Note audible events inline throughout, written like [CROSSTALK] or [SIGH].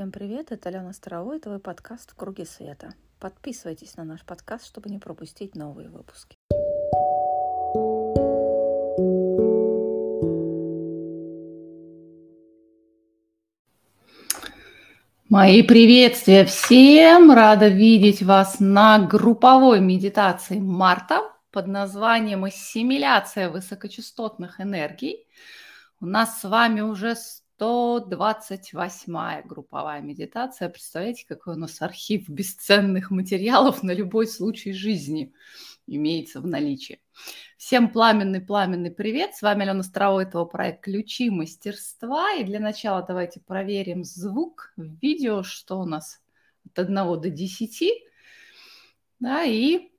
Всем привет, это Алена Старовой, это твой подкаст «В круге света». Подписывайтесь на наш подкаст, чтобы не пропустить новые выпуски. Мои приветствия всем! Рада видеть вас на групповой медитации марта под названием «Ассимиляция высокочастотных энергий». У нас с вами уже 128-я групповая медитация. Представляете, какой у нас архив бесценных материалов на любой случай жизни имеется в наличии. Всем пламенный-пламенный привет. С вами Алена этого проект «Ключи мастерства». И для начала давайте проверим звук в видео, что у нас от 1 до 10. Да, и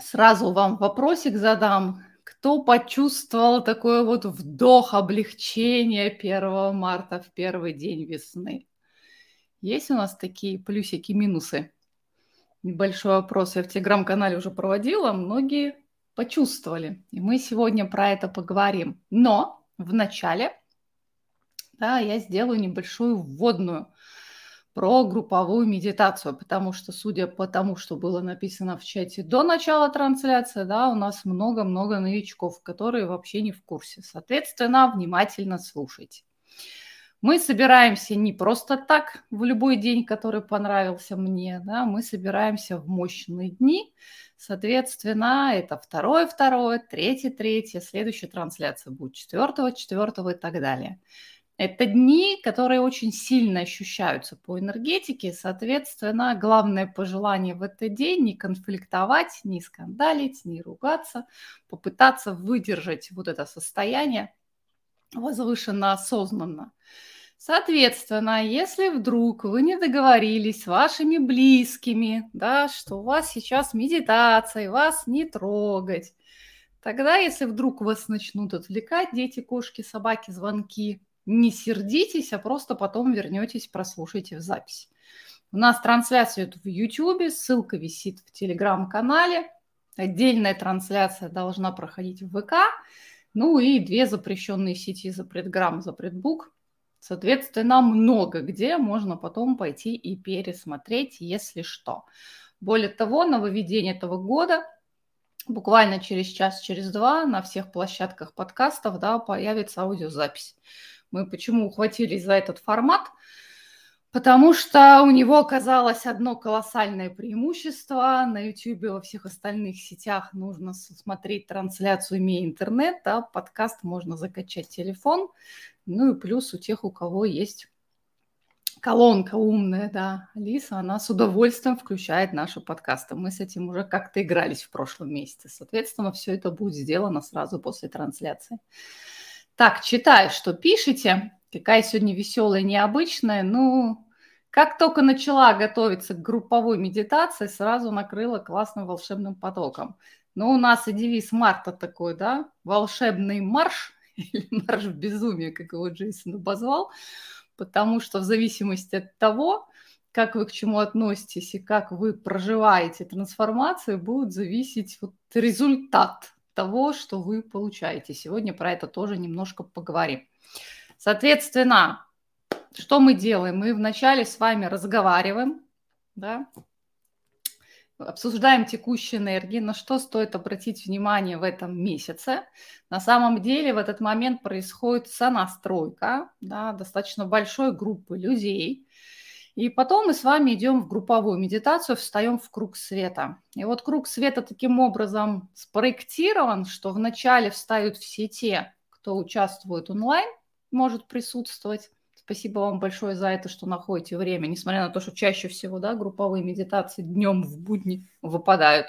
сразу вам вопросик задам кто почувствовал такой вот вдох облегчения 1 марта в первый день весны? Есть у нас такие плюсики, минусы? Небольшой опрос я в телеграм-канале уже проводила, многие почувствовали. И мы сегодня про это поговорим. Но в начале да, я сделаю небольшую вводную – про групповую медитацию, потому что, судя по тому, что было написано в чате до начала трансляции, да, у нас много-много новичков, которые вообще не в курсе. Соответственно, внимательно слушайте. Мы собираемся не просто так в любой день, который понравился мне, да, мы собираемся в мощные дни. Соответственно, это второе, второе, третье, третье, следующая трансляция будет четвертого, четвертого и так далее. Это дни, которые очень сильно ощущаются по энергетике. Соответственно, главное пожелание в этот день не конфликтовать, не скандалить, не ругаться, попытаться выдержать вот это состояние возвышенно осознанно. Соответственно, если вдруг вы не договорились с вашими близкими, да, что у вас сейчас медитация, и вас не трогать, тогда, если вдруг вас начнут отвлекать дети, кошки, собаки, звонки, не сердитесь, а просто потом вернетесь, прослушайте в запись. У нас трансляция идет в YouTube, ссылка висит в Телеграм-канале. Отдельная трансляция должна проходить в ВК. Ну и две запрещенные сети запретграмм, запретбук. Соответственно, много где можно потом пойти и пересмотреть, если что. Более того, нововведение этого года буквально через час, через два на всех площадках подкастов да, появится аудиозапись. Мы почему ухватились за этот формат? Потому что у него оказалось одно колоссальное преимущество. На YouTube и во всех остальных сетях нужно смотреть трансляцию, имея интернет. Да, подкаст можно закачать телефон. Ну и плюс у тех, у кого есть колонка умная, да, Алиса, она с удовольствием включает наши подкасты. Мы с этим уже как-то игрались в прошлом месяце. Соответственно, все это будет сделано сразу после трансляции. Так, читаю, что пишете. Какая сегодня веселая, необычная. Ну, как только начала готовиться к групповой медитации, сразу накрыла классным волшебным потоком. Ну, у нас и девиз марта такой, да, волшебный марш [LAUGHS] или марш в безумие, как его Джейсон обозвал, потому что в зависимости от того, как вы к чему относитесь и как вы проживаете трансформацию, будет зависеть вот результат того, что вы получаете. Сегодня про это тоже немножко поговорим. Соответственно, что мы делаем? Мы вначале с вами разговариваем, да, обсуждаем текущие энергии, на что стоит обратить внимание в этом месяце. На самом деле в этот момент происходит сонастройка да, достаточно большой группы людей, и потом мы с вами идем в групповую медитацию, встаем в круг света. И вот круг света таким образом спроектирован, что вначале встают все те, кто участвует онлайн, может присутствовать. Спасибо вам большое за это, что находите время, несмотря на то, что чаще всего да, групповые медитации днем в будни выпадают.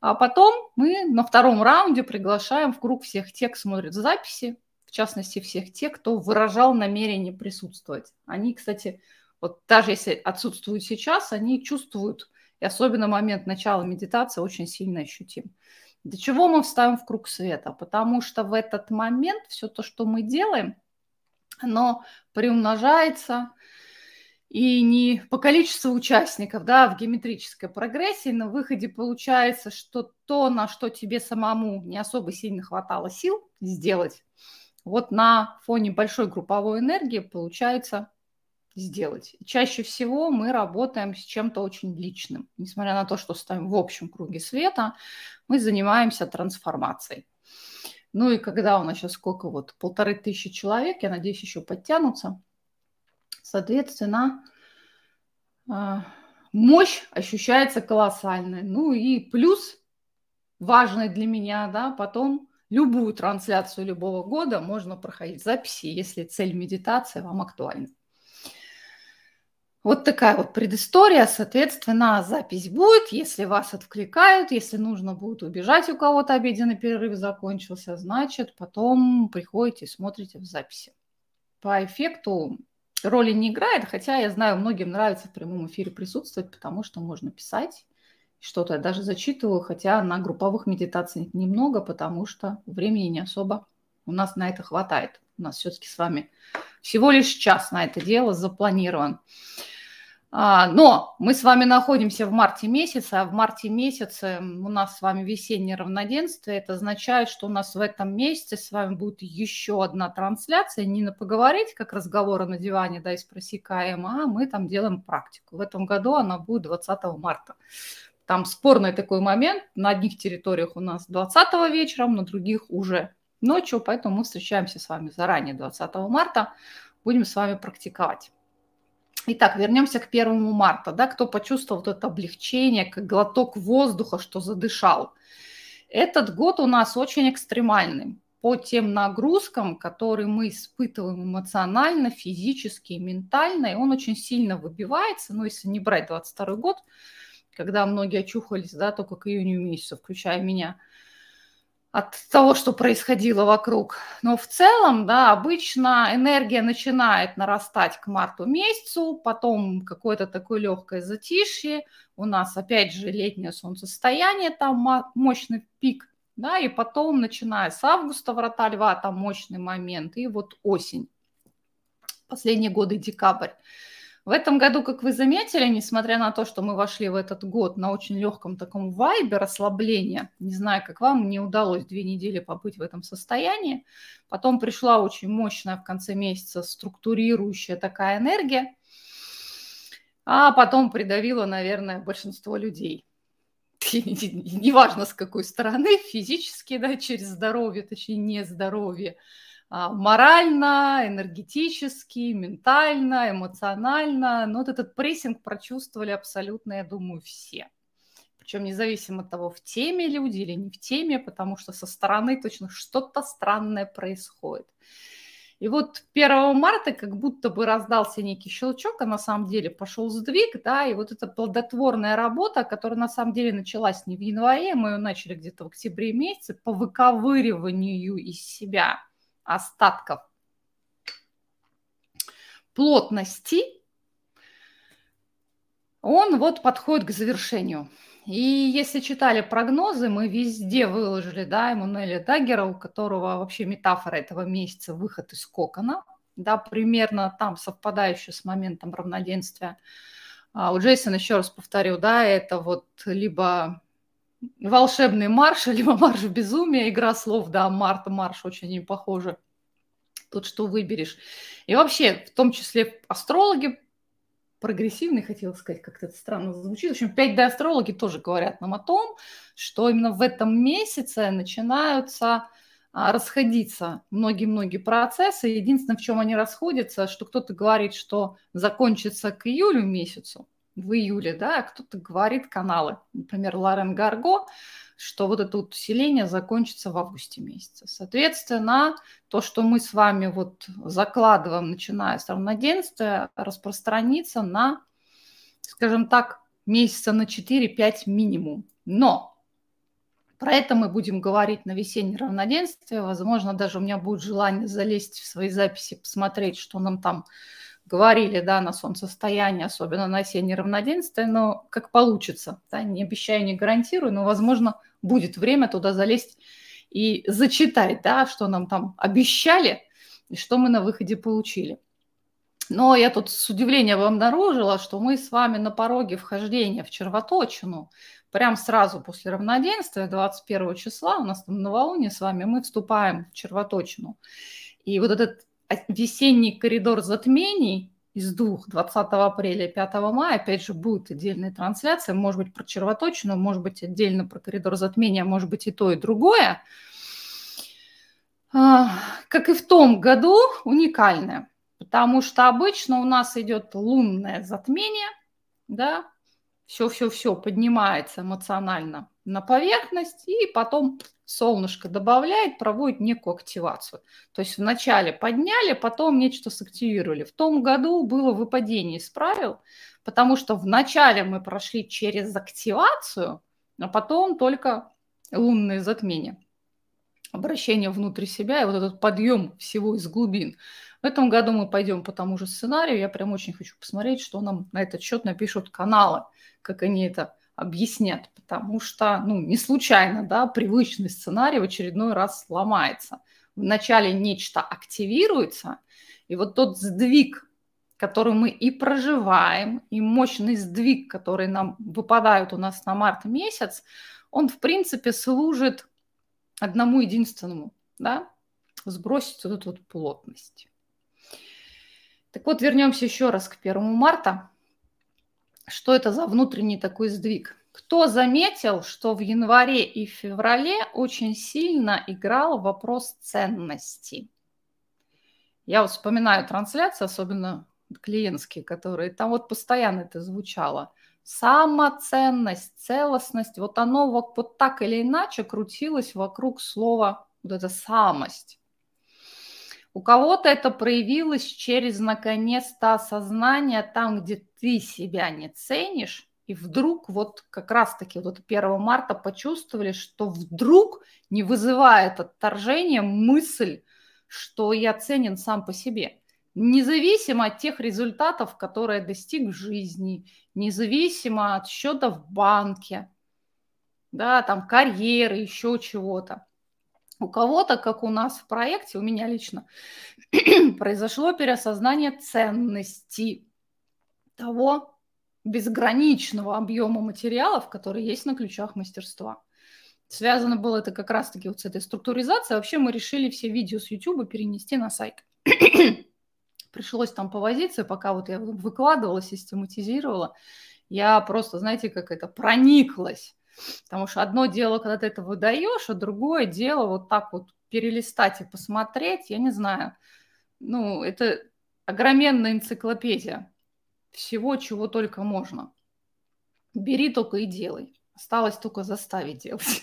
А потом мы на втором раунде приглашаем в круг всех тех, кто смотрит записи, в частности всех тех, кто выражал намерение присутствовать. Они, кстати, вот даже если отсутствуют сейчас, они чувствуют, и особенно момент начала медитации очень сильно ощутим. Для чего мы вставим в круг света? Потому что в этот момент все то, что мы делаем, оно приумножается, и не по количеству участников, да, в геометрической прогрессии на выходе получается, что то, на что тебе самому не особо сильно хватало сил сделать, вот на фоне большой групповой энергии получается сделать. Чаще всего мы работаем с чем-то очень личным. Несмотря на то, что ставим в общем круге света, мы занимаемся трансформацией. Ну и когда у нас сейчас сколько вот, полторы тысячи человек, я надеюсь, еще подтянутся, соответственно, а, мощь ощущается колоссальной. Ну и плюс важный для меня, да, потом любую трансляцию любого года можно проходить записи, если цель медитации вам актуальна. Вот такая вот предыстория. Соответственно, запись будет, если вас откликают, если нужно будет убежать, у кого-то обеденный перерыв закончился, значит, потом приходите, смотрите в записи. По эффекту роли не играет, хотя я знаю, многим нравится в прямом эфире присутствовать, потому что можно писать что-то. Я даже зачитываю, хотя на групповых медитациях немного, потому что времени не особо у нас на это хватает. У нас все-таки с вами всего лишь час на это дело запланирован. А, но мы с вами находимся в марте месяце, а в марте месяце у нас с вами весеннее равноденствие. Это означает, что у нас в этом месяце с вами будет еще одна трансляция. Не на поговорить, как разговоры на диване, да, и спроси КМ, а мы там делаем практику. В этом году она будет 20 марта. Там спорный такой момент. На одних территориях у нас 20 вечером, на других уже ночью, поэтому мы встречаемся с вами заранее 20 марта. Будем с вами практиковать. Итак, вернемся к первому марта. Да, кто почувствовал вот это облегчение, как глоток воздуха, что задышал. Этот год у нас очень экстремальный по тем нагрузкам, которые мы испытываем эмоционально, физически и ментально, и он очень сильно выбивается, ну, если не брать 22 год, когда многие очухались, да, только к июню месяцу, включая меня – от того, что происходило вокруг. Но в целом, да, обычно энергия начинает нарастать к марту месяцу, потом какое-то такое легкое затишье, у нас опять же летнее солнцестояние, там мощный пик, да, и потом, начиная с августа, врата льва, там мощный момент, и вот осень, последние годы декабрь. В этом году, как вы заметили, несмотря на то, что мы вошли в этот год на очень легком таком вайбе расслабления, не знаю, как вам, мне удалось две недели побыть в этом состоянии. Потом пришла очень мощная в конце месяца структурирующая такая энергия, а потом придавила, наверное, большинство людей. [LAUGHS] Неважно, с какой стороны, физически, да, через здоровье, точнее, не здоровье, морально, энергетически, ментально, эмоционально. Но вот этот прессинг прочувствовали абсолютно, я думаю, все. Причем независимо от того, в теме люди или не в теме, потому что со стороны точно что-то странное происходит. И вот 1 марта как будто бы раздался некий щелчок, а на самом деле пошел сдвиг, да, и вот эта плодотворная работа, которая на самом деле началась не в январе, мы ее начали где-то в октябре месяце по выковыриванию из себя – остатков плотности, он вот подходит к завершению. И если читали прогнозы, мы везде выложили, да, Эммануэля Даггера, у которого вообще метафора этого месяца – выход из кокона, да, примерно там совпадающая с моментом равноденствия. А у Джейсона, еще раз повторю, да, это вот либо волшебный марш, [LAUGHS] либо марш в безумие, игра слов, да, Марта марш очень не похожи. Тут что выберешь. И вообще, в том числе астрологи, прогрессивные, хотела сказать, как-то это странно звучит. В общем, 5D-астрологи тоже говорят нам о том, что именно в этом месяце начинаются а, расходиться многие-многие процессы. Единственное, в чем они расходятся, что кто-то говорит, что закончится к июлю месяцу, в июле, да, а кто-то говорит каналы. Например, Ларен Гарго, что вот это усиление закончится в августе месяце. Соответственно, то, что мы с вами вот закладываем, начиная с равноденствия, распространится на, скажем так, месяца на 4-5 минимум. Но про это мы будем говорить на весеннее равноденствие. Возможно, даже у меня будет желание залезть в свои записи, посмотреть, что нам там говорили, да, на солнцестояние, особенно на осеннее равноденствие, но как получится, да, не обещаю, не гарантирую, но, возможно, будет время туда залезть и зачитать, да, что нам там обещали и что мы на выходе получили. Но я тут с удивлением обнаружила, что мы с вами на пороге вхождения в червоточину, прям сразу после равноденствия, 21 числа, у нас там новолуние с вами, мы вступаем в червоточину. И вот этот весенний коридор затмений, из двух, 20 апреля и 5 мая, опять же, будет отдельная трансляция, может быть, про червоточину, может быть, отдельно про коридор затмения, может быть, и то, и другое. А, как и в том году, уникальное, потому что обычно у нас идет лунное затмение, да, все-все-все поднимается эмоционально на поверхность, и потом солнышко добавляет, проводит некую активацию. То есть вначале подняли, потом нечто сактивировали. В том году было выпадение из правил, потому что вначале мы прошли через активацию, а потом только лунное затмение. Обращение внутрь себя и вот этот подъем всего из глубин. В этом году мы пойдем по тому же сценарию. Я прям очень хочу посмотреть, что нам на этот счет напишут каналы, как они это объяснят, потому что, ну, не случайно, да, привычный сценарий в очередной раз сломается. Вначале нечто активируется, и вот тот сдвиг, который мы и проживаем, и мощный сдвиг, который нам выпадают у нас на март месяц, он, в принципе, служит одному единственному, да, сбросить вот эту вот плотность. Так вот, вернемся еще раз к первому марта. Что это за внутренний такой сдвиг? Кто заметил, что в январе и феврале очень сильно играл вопрос ценности? Я вот вспоминаю трансляции, особенно клиентские, которые там вот постоянно это звучало. Самоценность, целостность, вот оно вот, вот так или иначе крутилось вокруг слова вот эта самость. У кого-то это проявилось через, наконец-то, осознание там, где ты себя не ценишь, и вдруг вот как раз-таки вот 1 марта почувствовали, что вдруг не вызывает отторжения мысль, что я ценен сам по себе. Независимо от тех результатов, которые достиг в жизни, независимо от счета в банке, да, там карьеры, еще чего-то. У кого-то, как у нас в проекте, у меня лично, [CLEARS THROAT] произошло переосознание ценности того безграничного объема материалов, которые есть на ключах мастерства. Связано было это как раз-таки вот с этой структуризацией. Вообще мы решили все видео с YouTube перенести на сайт. [CLEARS THROAT] Пришлось там повозиться, пока вот я выкладывала, систематизировала. Я просто, знаете, как это, прониклась Потому что одно дело, когда ты это выдаешь, а другое дело вот так вот перелистать и посмотреть, я не знаю. Ну, это огроменная энциклопедия всего, чего только можно. Бери только и делай. Осталось только заставить делать.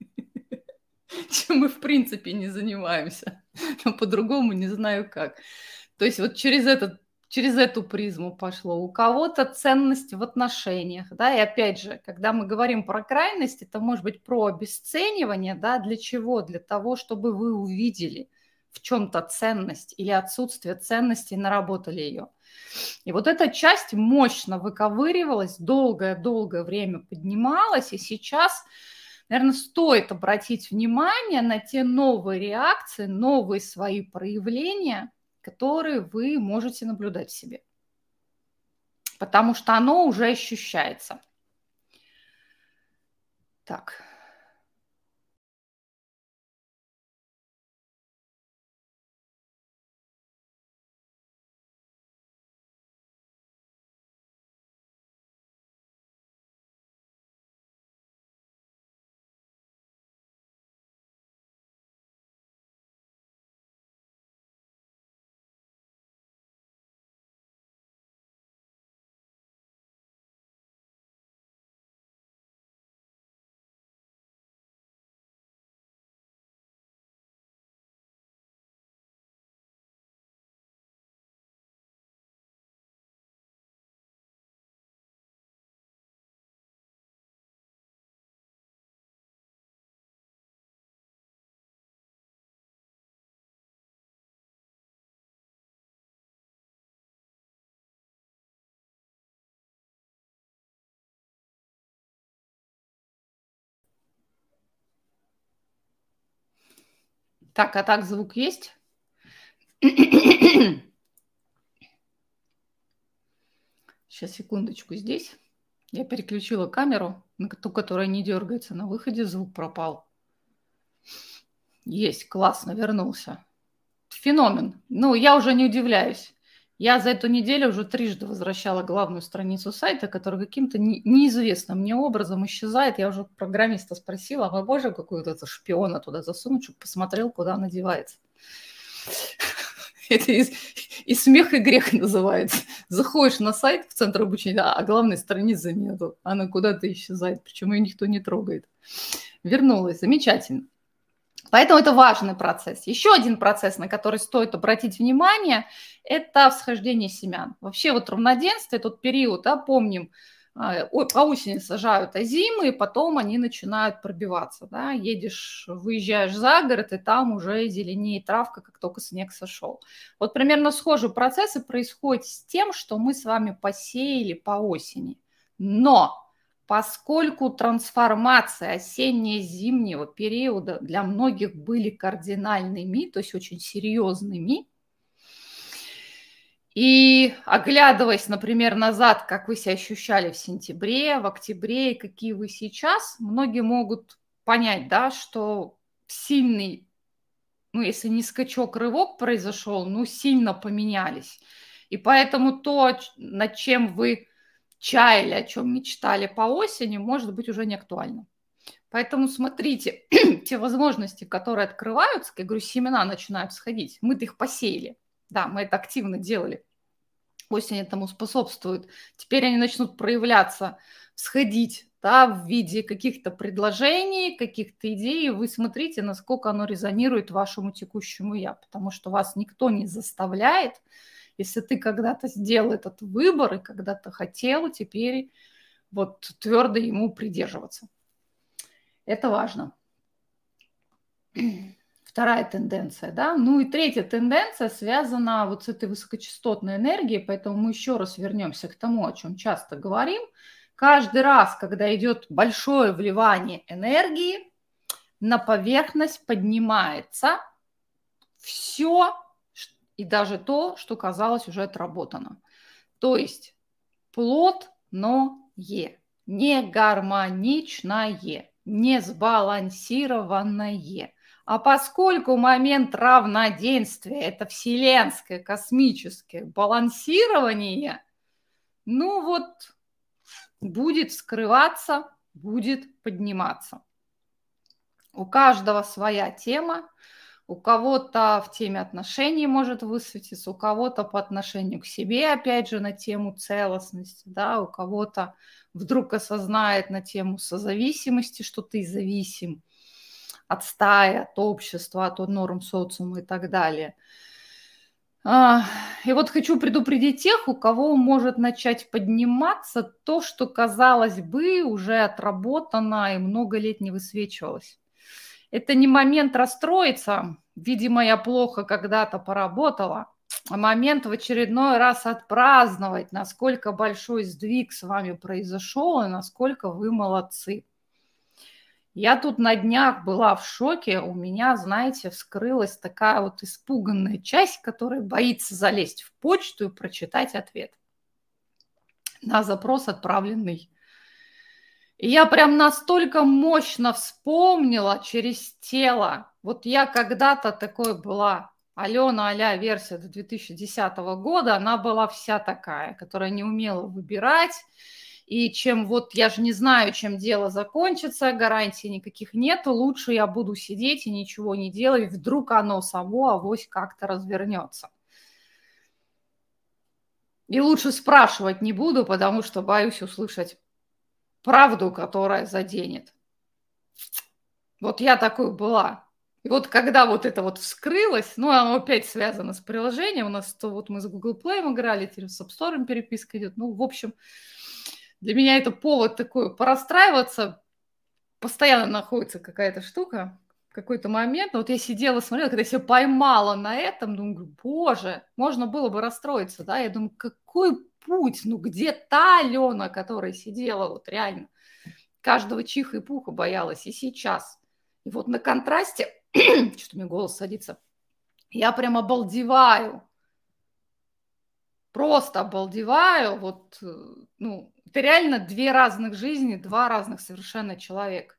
[LAUGHS] Чем мы, в принципе, не занимаемся. Но по-другому не знаю как. То есть вот через этот через эту призму пошло, у кого-то ценность в отношениях, да, и опять же, когда мы говорим про крайность, это может быть про обесценивание, да, для чего? Для того, чтобы вы увидели в чем-то ценность или отсутствие ценности и наработали ее. И вот эта часть мощно выковыривалась, долгое-долгое время поднималась, и сейчас, наверное, стоит обратить внимание на те новые реакции, новые свои проявления – которые вы можете наблюдать в себе. Потому что оно уже ощущается. Так. Так, а так звук есть? Сейчас, секундочку, здесь. Я переключила камеру, на ту, которая не дергается. На выходе звук пропал. Есть, классно, вернулся. Феномен. Ну, я уже не удивляюсь. Я за эту неделю уже трижды возвращала главную страницу сайта, которая каким-то неизвестным мне образом исчезает. Я уже программиста спросила, а боже, какой вот это шпиона туда засунуть, чтобы посмотрел, куда она девается. [LAUGHS] Это и, и смех, и грех называется. Заходишь на сайт в центр обучения, а главной страницы нету. Она куда-то исчезает, причем ее никто не трогает. Вернулась, замечательно. Поэтому это важный процесс. Еще один процесс, на который стоит обратить внимание, это всхождение семян. Вообще вот равноденствие, тот период, да, помним, а, по осени сажают озимы, и потом они начинают пробиваться. Да? Едешь, выезжаешь за город, и там уже зеленеет травка, как только снег сошел. Вот примерно схожие процессы происходят с тем, что мы с вами посеяли по осени. Но поскольку трансформация осенне-зимнего периода для многих были кардинальными, то есть очень серьезными, и оглядываясь, например, назад, как вы себя ощущали в сентябре, в октябре и какие вы сейчас, многие могут понять, да, что сильный, ну, если не скачок, рывок произошел, ну, сильно поменялись. И поэтому то, над чем вы чаяли, о чем мечтали по осени, может быть уже не актуально. Поэтому смотрите, [CLEARS THROAT] те возможности, которые открываются, как я говорю, семена начинают сходить. Мы-то их посеяли. Да, мы это активно делали. Осень этому способствует. Теперь они начнут проявляться, сходить да, в виде каких-то предложений, каких-то идей. Вы смотрите, насколько оно резонирует вашему текущему я. Потому что вас никто не заставляет если ты когда-то сделал этот выбор и когда-то хотел, теперь вот твердо ему придерживаться. Это важно. Вторая тенденция, да. Ну и третья тенденция связана вот с этой высокочастотной энергией, поэтому мы еще раз вернемся к тому, о чем часто говорим. Каждый раз, когда идет большое вливание энергии, на поверхность поднимается все и даже то, что казалось уже отработано. То есть плотное, не гармоничное, не сбалансированное. А поскольку момент равноденствия – это вселенское, космическое балансирование, ну вот будет скрываться, будет подниматься. У каждого своя тема, у кого-то в теме отношений может высветиться, у кого-то по отношению к себе, опять же, на тему целостности, да, у кого-то вдруг осознает на тему созависимости, что ты зависим от стаи, от общества, от норм социума и так далее. А, и вот хочу предупредить тех, у кого может начать подниматься то, что, казалось бы, уже отработано и много лет не высвечивалось это не момент расстроиться, видимо, я плохо когда-то поработала, а момент в очередной раз отпраздновать, насколько большой сдвиг с вами произошел и насколько вы молодцы. Я тут на днях была в шоке, у меня, знаете, вскрылась такая вот испуганная часть, которая боится залезть в почту и прочитать ответ на запрос, отправленный я прям настолько мощно вспомнила через тело. Вот я когда-то такой была. Алена а версия до 2010 года, она была вся такая, которая не умела выбирать. И чем вот я же не знаю, чем дело закончится, гарантий никаких нету, лучше я буду сидеть и ничего не делать, вдруг оно само авось как-то развернется. И лучше спрашивать не буду, потому что боюсь услышать правду, которая заденет. Вот я такой была. И вот когда вот это вот вскрылось, ну, оно опять связано с приложением, у нас то вот мы с Google Play играли, теперь с App Store переписка идет. Ну, в общем, для меня это повод такой порастраиваться. Постоянно находится какая-то штука, какой-то момент. Вот я сидела, смотрела, когда я себя поймала на этом, думаю, боже, можно было бы расстроиться, да? Я думаю, какой путь, ну где та Алена, которая сидела вот реально, каждого чиха и пуха боялась и сейчас. И вот на контрасте, [CLEARS THROAT] что-то мне голос садится, я прям обалдеваю. Просто обалдеваю. Вот, э, ну, это реально две разных жизни, два разных совершенно человека.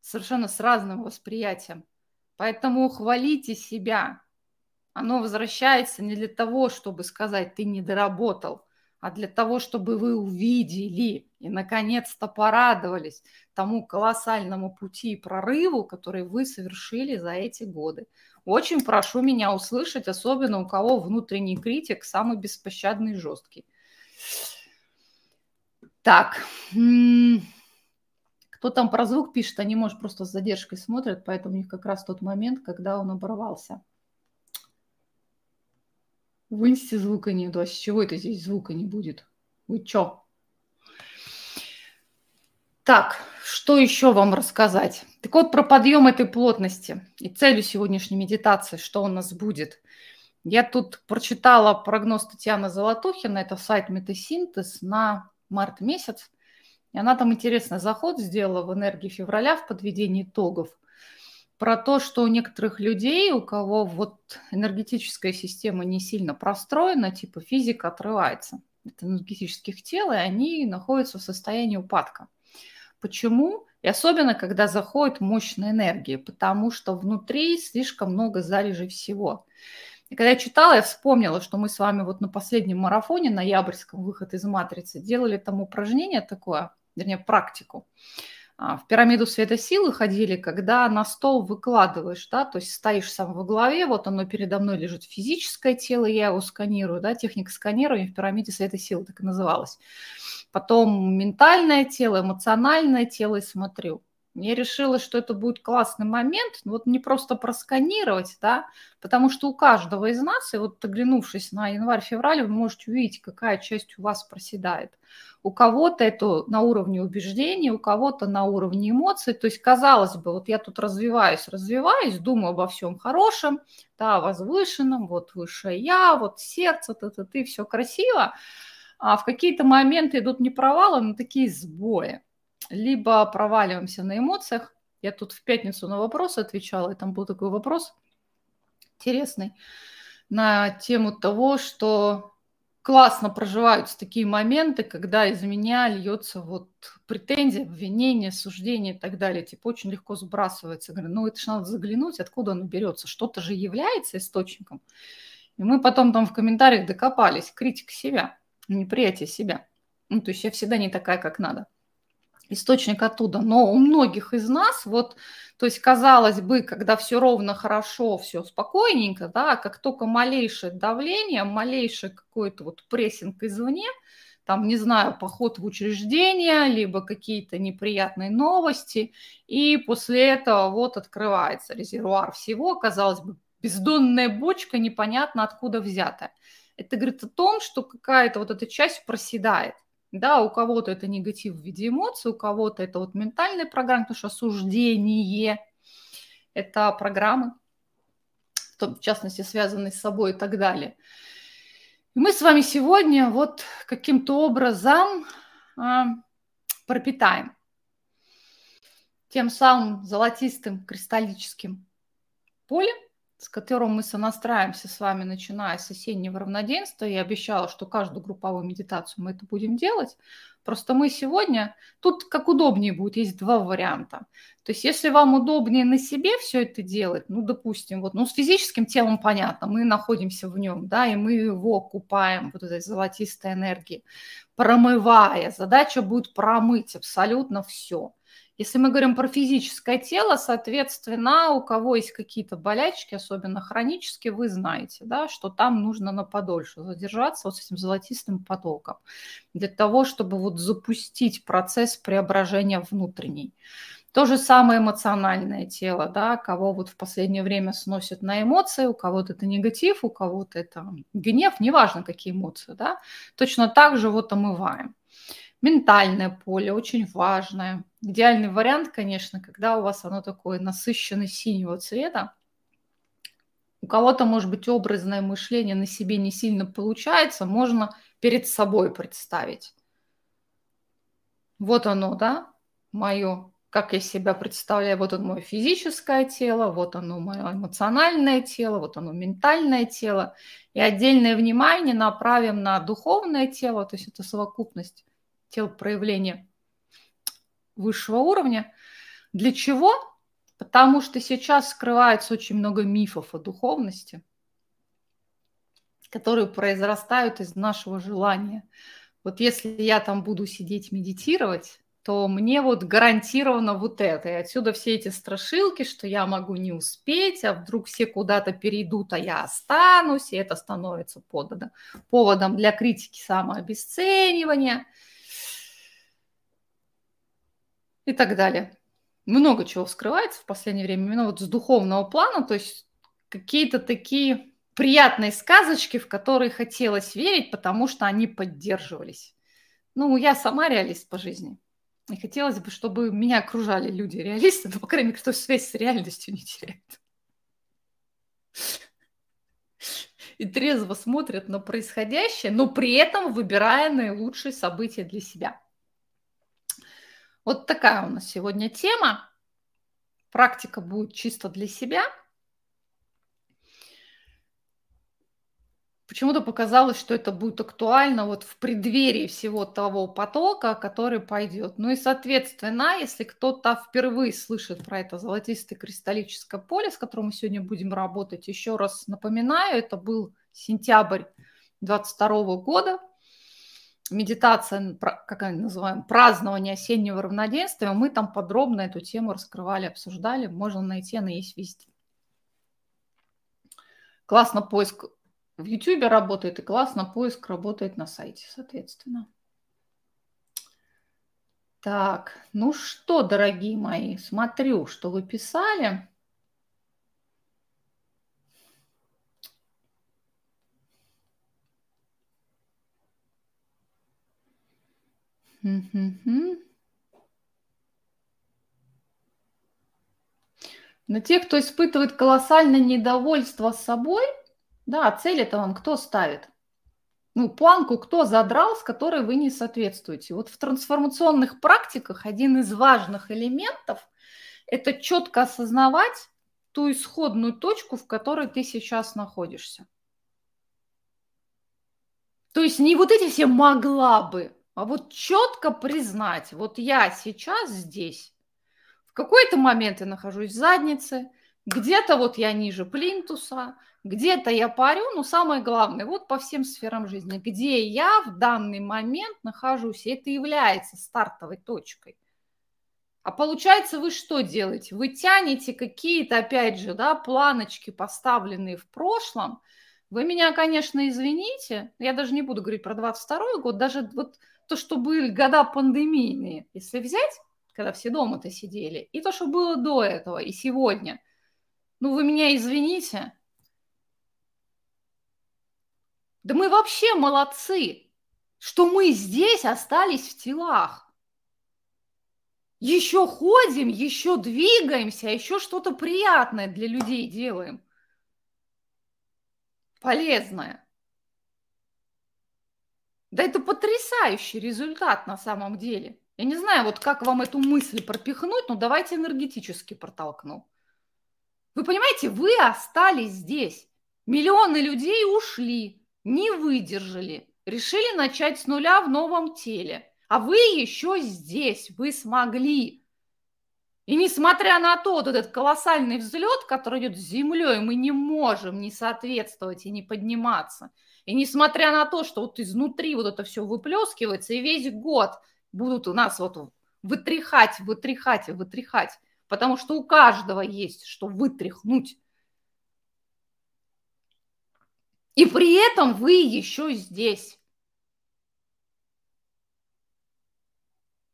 Совершенно с разным восприятием. Поэтому хвалите себя. Оно возвращается не для того, чтобы сказать, ты не доработал, а для того, чтобы вы увидели и, наконец-то, порадовались тому колоссальному пути и прорыву, который вы совершили за эти годы. Очень прошу меня услышать, особенно у кого внутренний критик самый беспощадный и жесткий. Так, кто там про звук пишет, они, может, просто с задержкой смотрят, поэтому у них как раз тот момент, когда он оборвался. В инсте звука нету. А с чего это здесь звука не будет? Вы чё? Так, что еще вам рассказать? Так вот, про подъем этой плотности и целью сегодняшней медитации, что у нас будет. Я тут прочитала прогноз Татьяны Золотухина, это сайт Метасинтез на март месяц. И она там интересный заход сделала в энергии февраля в подведении итогов – про то, что у некоторых людей, у кого вот энергетическая система не сильно простроена, типа физика отрывается от энергетических тел, и они находятся в состоянии упадка. Почему? И особенно, когда заходит мощная энергия, потому что внутри слишком много залежей всего. И когда я читала, я вспомнила, что мы с вами вот на последнем марафоне, ноябрьском, выход из матрицы, делали там упражнение такое, вернее, практику. А, в пирамиду света силы ходили, когда на стол выкладываешь, да, то есть стоишь сам во главе, вот оно передо мной лежит физическое тело, я его сканирую, да, техника сканирования в пирамиде света силы так и называлась. Потом ментальное тело, эмоциональное тело и смотрю. Я решила, что это будет классный момент, вот не просто просканировать, да, потому что у каждого из нас, и вот оглянувшись на январь-февраль, вы можете увидеть, какая часть у вас проседает. У кого-то это на уровне убеждений, у кого-то на уровне эмоций. То есть, казалось бы, вот я тут развиваюсь, развиваюсь, думаю обо всем хорошем, да, возвышенном, вот высшее я, вот сердце, ты-ты-ты, все красиво. А в какие-то моменты идут не провалы, но такие сбои либо проваливаемся на эмоциях. Я тут в пятницу на вопрос отвечала, и там был такой вопрос интересный на тему того, что классно проживаются такие моменты, когда из меня льется вот претензия, обвинение, суждение и так далее. Типа очень легко сбрасывается. Говорю, ну это же надо заглянуть, откуда оно берется. Что-то же является источником. И мы потом там в комментариях докопались. Критика себя, неприятие себя. Ну, то есть я всегда не такая, как надо источник оттуда. Но у многих из нас, вот, то есть, казалось бы, когда все ровно, хорошо, все спокойненько, да, как только малейшее давление, малейший какой-то вот прессинг извне, там, не знаю, поход в учреждение, либо какие-то неприятные новости, и после этого вот открывается резервуар всего, казалось бы, бездонная бочка, непонятно откуда взятая. Это говорит о том, что какая-то вот эта часть проседает. Да, у кого-то это негатив в виде эмоций, у кого-то это вот ментальная программа, потому что осуждение – это программы, в частности, связанные с собой и так далее. И мы с вами сегодня вот каким-то образом а, пропитаем тем самым золотистым кристаллическим полем с которым мы сонастраиваемся с вами, начиная с осеннего равноденствия. Я обещала, что каждую групповую медитацию мы это будем делать. Просто мы сегодня, тут как удобнее будет, есть два варианта. То есть если вам удобнее на себе все это делать, ну, допустим, вот, ну, с физическим телом понятно, мы находимся в нем, да, и мы его купаем вот этой золотистой энергией, промывая. Задача будет промыть абсолютно все. Если мы говорим про физическое тело, соответственно, у кого есть какие-то болячки, особенно хронические, вы знаете, да, что там нужно на подольше задержаться вот с этим золотистым потоком для того, чтобы вот запустить процесс преображения внутренней. То же самое эмоциональное тело, да, кого вот в последнее время сносит на эмоции, у кого-то это негатив, у кого-то это гнев, неважно какие эмоции, да, точно так же вот омываем. Ментальное поле очень важное. Идеальный вариант, конечно, когда у вас оно такое насыщенное синего цвета. У кого-то, может быть, образное мышление на себе не сильно получается, можно перед собой представить. Вот оно, да, мое, как я себя представляю, вот оно мое физическое тело, вот оно мое эмоциональное тело, вот оно ментальное тело. И отдельное внимание направим на духовное тело, то есть это совокупность тел проявления высшего уровня. Для чего? Потому что сейчас скрывается очень много мифов о духовности. которые произрастают из нашего желания. Вот если я там буду сидеть медитировать, то мне вот гарантированно вот это. И отсюда все эти страшилки, что я могу не успеть, а вдруг все куда-то перейдут, а я останусь, и это становится поводом для критики самообесценивания и так далее. Много чего скрывается в последнее время, именно вот с духовного плана, то есть какие-то такие приятные сказочки, в которые хотелось верить, потому что они поддерживались. Ну, я сама реалист по жизни. И хотелось бы, чтобы меня окружали люди-реалисты, но, по крайней мере, кто связь с реальностью не теряет. И трезво смотрят на происходящее, но при этом выбирая наилучшие события для себя. Вот такая у нас сегодня тема. Практика будет чисто для себя – Почему-то показалось, что это будет актуально вот в преддверии всего того потока, который пойдет. Ну и, соответственно, если кто-то впервые слышит про это золотистое кристаллическое поле, с которым мы сегодня будем работать, еще раз напоминаю, это был сентябрь 22 года, медитация, как они называем, празднование осеннего равноденствия. Мы там подробно эту тему раскрывали, обсуждали. Можно найти, она есть везде. Классно поиск в YouTube работает и классно, поиск работает на сайте, соответственно. Так, ну что, дорогие мои, смотрю, что вы писали. Но те, кто испытывает колоссальное недовольство собой – да, цель это вам кто ставит? Ну, планку кто задрал, с которой вы не соответствуете. Вот в трансформационных практиках один из важных элементов – это четко осознавать ту исходную точку, в которой ты сейчас находишься. То есть не вот эти все могла бы, а вот четко признать, вот я сейчас здесь. В какой-то момент я нахожусь в заднице, где-то вот я ниже плинтуса, где-то я парю, но самое главное, вот по всем сферам жизни, где я в данный момент нахожусь, и это является стартовой точкой. А получается, вы что делаете? Вы тянете какие-то, опять же, да, планочки, поставленные в прошлом. Вы меня, конечно, извините, я даже не буду говорить про 22 год, даже вот то, что были года пандемийные, если взять, когда все дома-то сидели, и то, что было до этого, и сегодня, ну вы меня извините, да мы вообще молодцы, что мы здесь остались в телах. Еще ходим, еще двигаемся, еще что-то приятное для людей делаем. Полезное. Да это потрясающий результат на самом деле. Я не знаю, вот как вам эту мысль пропихнуть, но давайте энергетически протолкну. Вы понимаете, вы остались здесь. Миллионы людей ушли не выдержали, решили начать с нуля в новом теле. А вы еще здесь, вы смогли. И несмотря на то, вот этот колоссальный взлет, который идет с землей, мы не можем не соответствовать и не подниматься. И несмотря на то, что вот изнутри вот это все выплескивается, и весь год будут у нас вот вытряхать, вытряхать и вытряхать, потому что у каждого есть что вытряхнуть. И при этом вы еще здесь.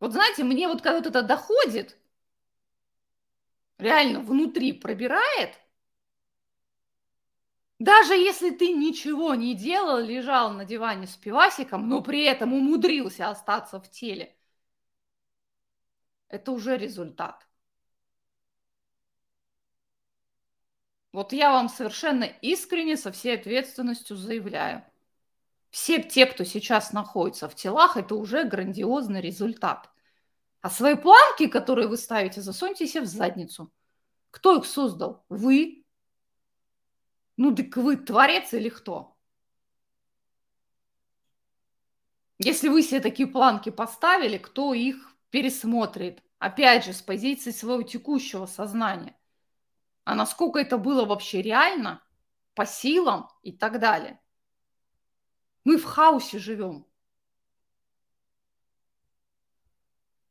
Вот знаете, мне вот когда вот это доходит, реально внутри пробирает, даже если ты ничего не делал, лежал на диване с пивасиком, но при этом умудрился остаться в теле, это уже результат. Вот я вам совершенно искренне со всей ответственностью заявляю. Все те, кто сейчас находится в телах, это уже грандиозный результат. А свои планки, которые вы ставите, засуньте себе в задницу. Кто их создал? Вы? Ну, так вы творец или кто? Если вы себе такие планки поставили, кто их пересмотрит? Опять же, с позиции своего текущего сознания а насколько это было вообще реально, по силам и так далее. Мы в хаосе живем.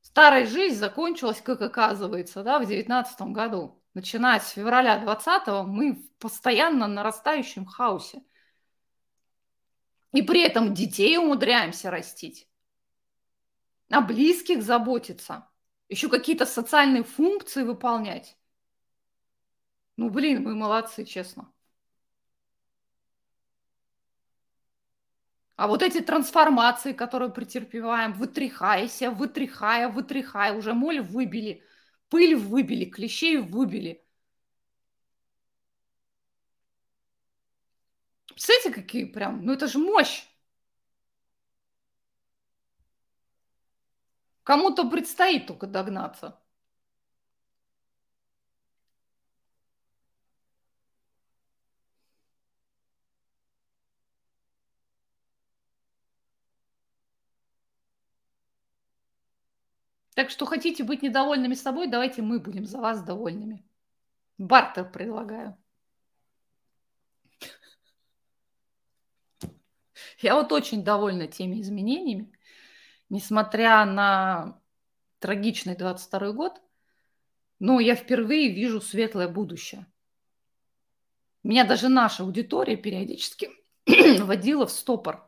Старая жизнь закончилась, как оказывается, да, в девятнадцатом году. Начиная с февраля 20 мы в постоянно нарастающем хаосе. И при этом детей умудряемся растить, о близких заботиться, еще какие-то социальные функции выполнять. Ну, блин, мы молодцы, честно. А вот эти трансформации, которые претерпеваем, вытряхайся, вытряхая, вытряхая, уже моль выбили, пыль выбили, клещей выбили. Представляете, какие прям, ну это же мощь. Кому-то предстоит только догнаться. Так что хотите быть недовольными собой, давайте мы будем за вас довольными. Бартер предлагаю. Я вот очень довольна теми изменениями, несмотря на трагичный 22 год, но я впервые вижу светлое будущее. Меня даже наша аудитория периодически [CLEARS THROAT] водила в стопор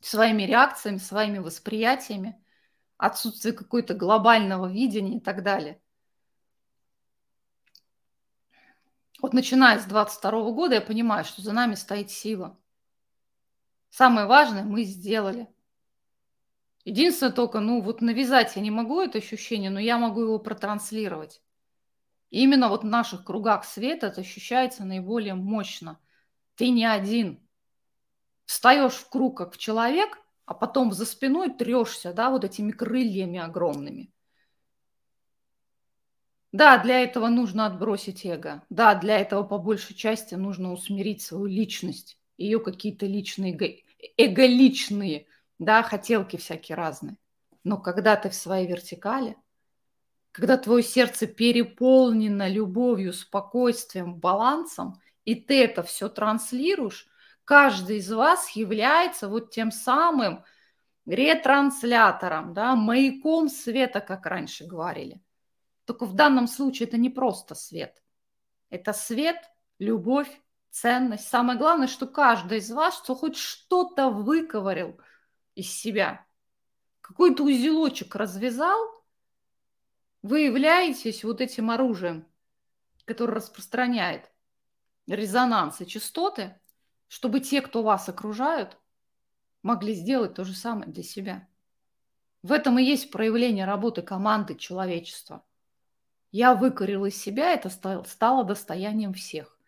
своими реакциями, своими восприятиями, отсутствие какой-то глобального видения и так далее. Вот начиная с 22 года я понимаю, что за нами стоит сила. Самое важное мы сделали. Единственное только, ну вот навязать я не могу это ощущение, но я могу его протранслировать. И именно вот в наших кругах света это ощущается наиболее мощно. Ты не один. Встаешь в круг как человек, а потом за спиной трешься, да, вот этими крыльями огромными. Да, для этого нужно отбросить эго. Да, для этого по большей части нужно усмирить свою личность, ее какие-то личные, эго, эголичные да, хотелки всякие разные. Но когда ты в своей вертикали, когда твое сердце переполнено любовью, спокойствием, балансом, и ты это все транслируешь, каждый из вас является вот тем самым ретранслятором, да, маяком света, как раньше говорили. Только в данном случае это не просто свет. Это свет, любовь, ценность. Самое главное, что каждый из вас, что хоть что-то выковырил – из себя, какой-то узелочек развязал, вы являетесь вот этим оружием, которое распространяет резонанс и частоты, чтобы те, кто вас окружают, могли сделать то же самое для себя. В этом и есть проявление работы команды человечества. Я выкорил из себя, это стало достоянием всех.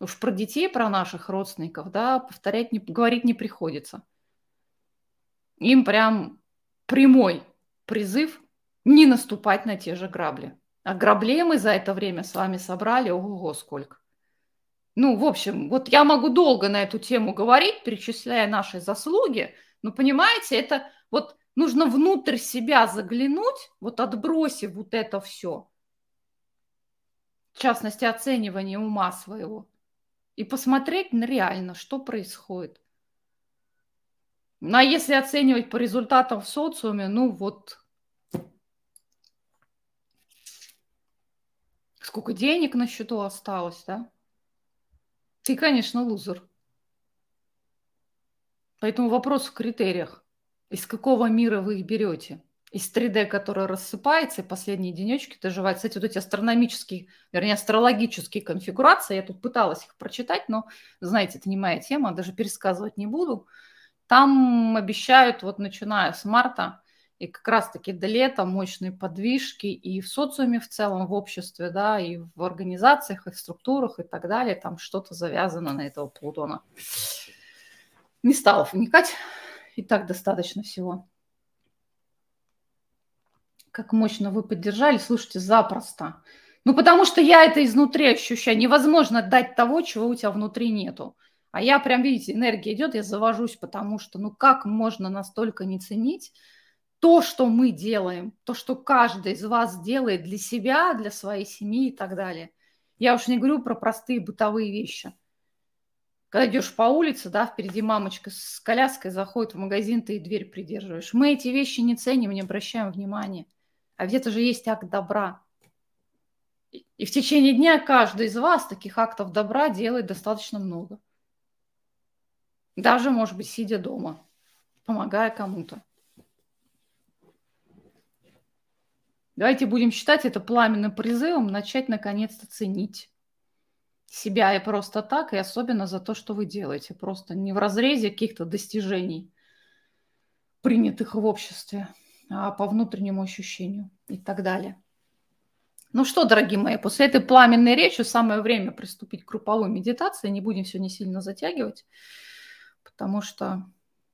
Уж про детей, про наших родственников, да, повторять, не, говорить не приходится им прям прямой призыв не наступать на те же грабли. А граблей мы за это время с вами собрали, ого-го, сколько. Ну, в общем, вот я могу долго на эту тему говорить, перечисляя наши заслуги, но понимаете, это вот нужно внутрь себя заглянуть, вот отбросив вот это все, в частности, оценивание ума своего, и посмотреть на реально, что происходит. Ну, а если оценивать по результатам в социуме, ну вот сколько денег на счету осталось, да? Ты, конечно, лузер. Поэтому вопрос в критериях. Из какого мира вы их берете? Из 3D, который рассыпается, и последние денечки доживают. Кстати, вот эти астрономические, вернее, астрологические конфигурации, я тут пыталась их прочитать, но, знаете, это не моя тема, даже пересказывать не буду. Там обещают, вот начиная с марта и как раз-таки до лета мощные подвижки и в социуме в целом, в обществе, да, и в организациях, и в структурах и так далее. Там что-то завязано на этого Плутона. Не стала вникать, и так достаточно всего. Как мощно вы поддержали, слушайте, запросто. Ну, потому что я это изнутри ощущаю. Невозможно дать того, чего у тебя внутри нету. А я прям, видите, энергия идет, я завожусь, потому что, ну как можно настолько не ценить то, что мы делаем, то, что каждый из вас делает для себя, для своей семьи и так далее. Я уж не говорю про простые бытовые вещи. когда идешь по улице, да, впереди мамочка с коляской заходит в магазин, ты и дверь придерживаешь. Мы эти вещи не ценим, не обращаем внимания. А где-то же есть акт добра. И в течение дня каждый из вас таких актов добра делает достаточно много. Даже, может быть, сидя дома, помогая кому-то. Давайте будем считать это пламенным призывом начать наконец-то ценить себя и просто так, и особенно за то, что вы делаете. Просто не в разрезе каких-то достижений, принятых в обществе, а по внутреннему ощущению и так далее. Ну что, дорогие мои, после этой пламенной речи самое время приступить к групповой медитации. Не будем сегодня сильно затягивать, потому что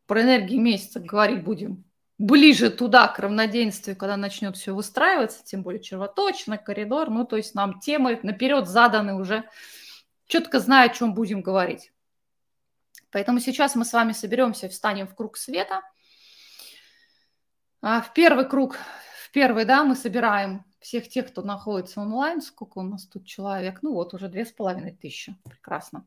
про энергии месяца говорить будем ближе туда, к равноденствию, когда начнет все выстраиваться, тем более червоточный коридор. Ну, то есть нам темы наперед заданы уже четко зная, о чем будем говорить. Поэтому сейчас мы с вами соберемся, встанем в круг света. А, в первый круг, в первый, да, мы собираем всех тех, кто находится онлайн. Сколько у нас тут человек? Ну вот, уже две с половиной тысячи. Прекрасно.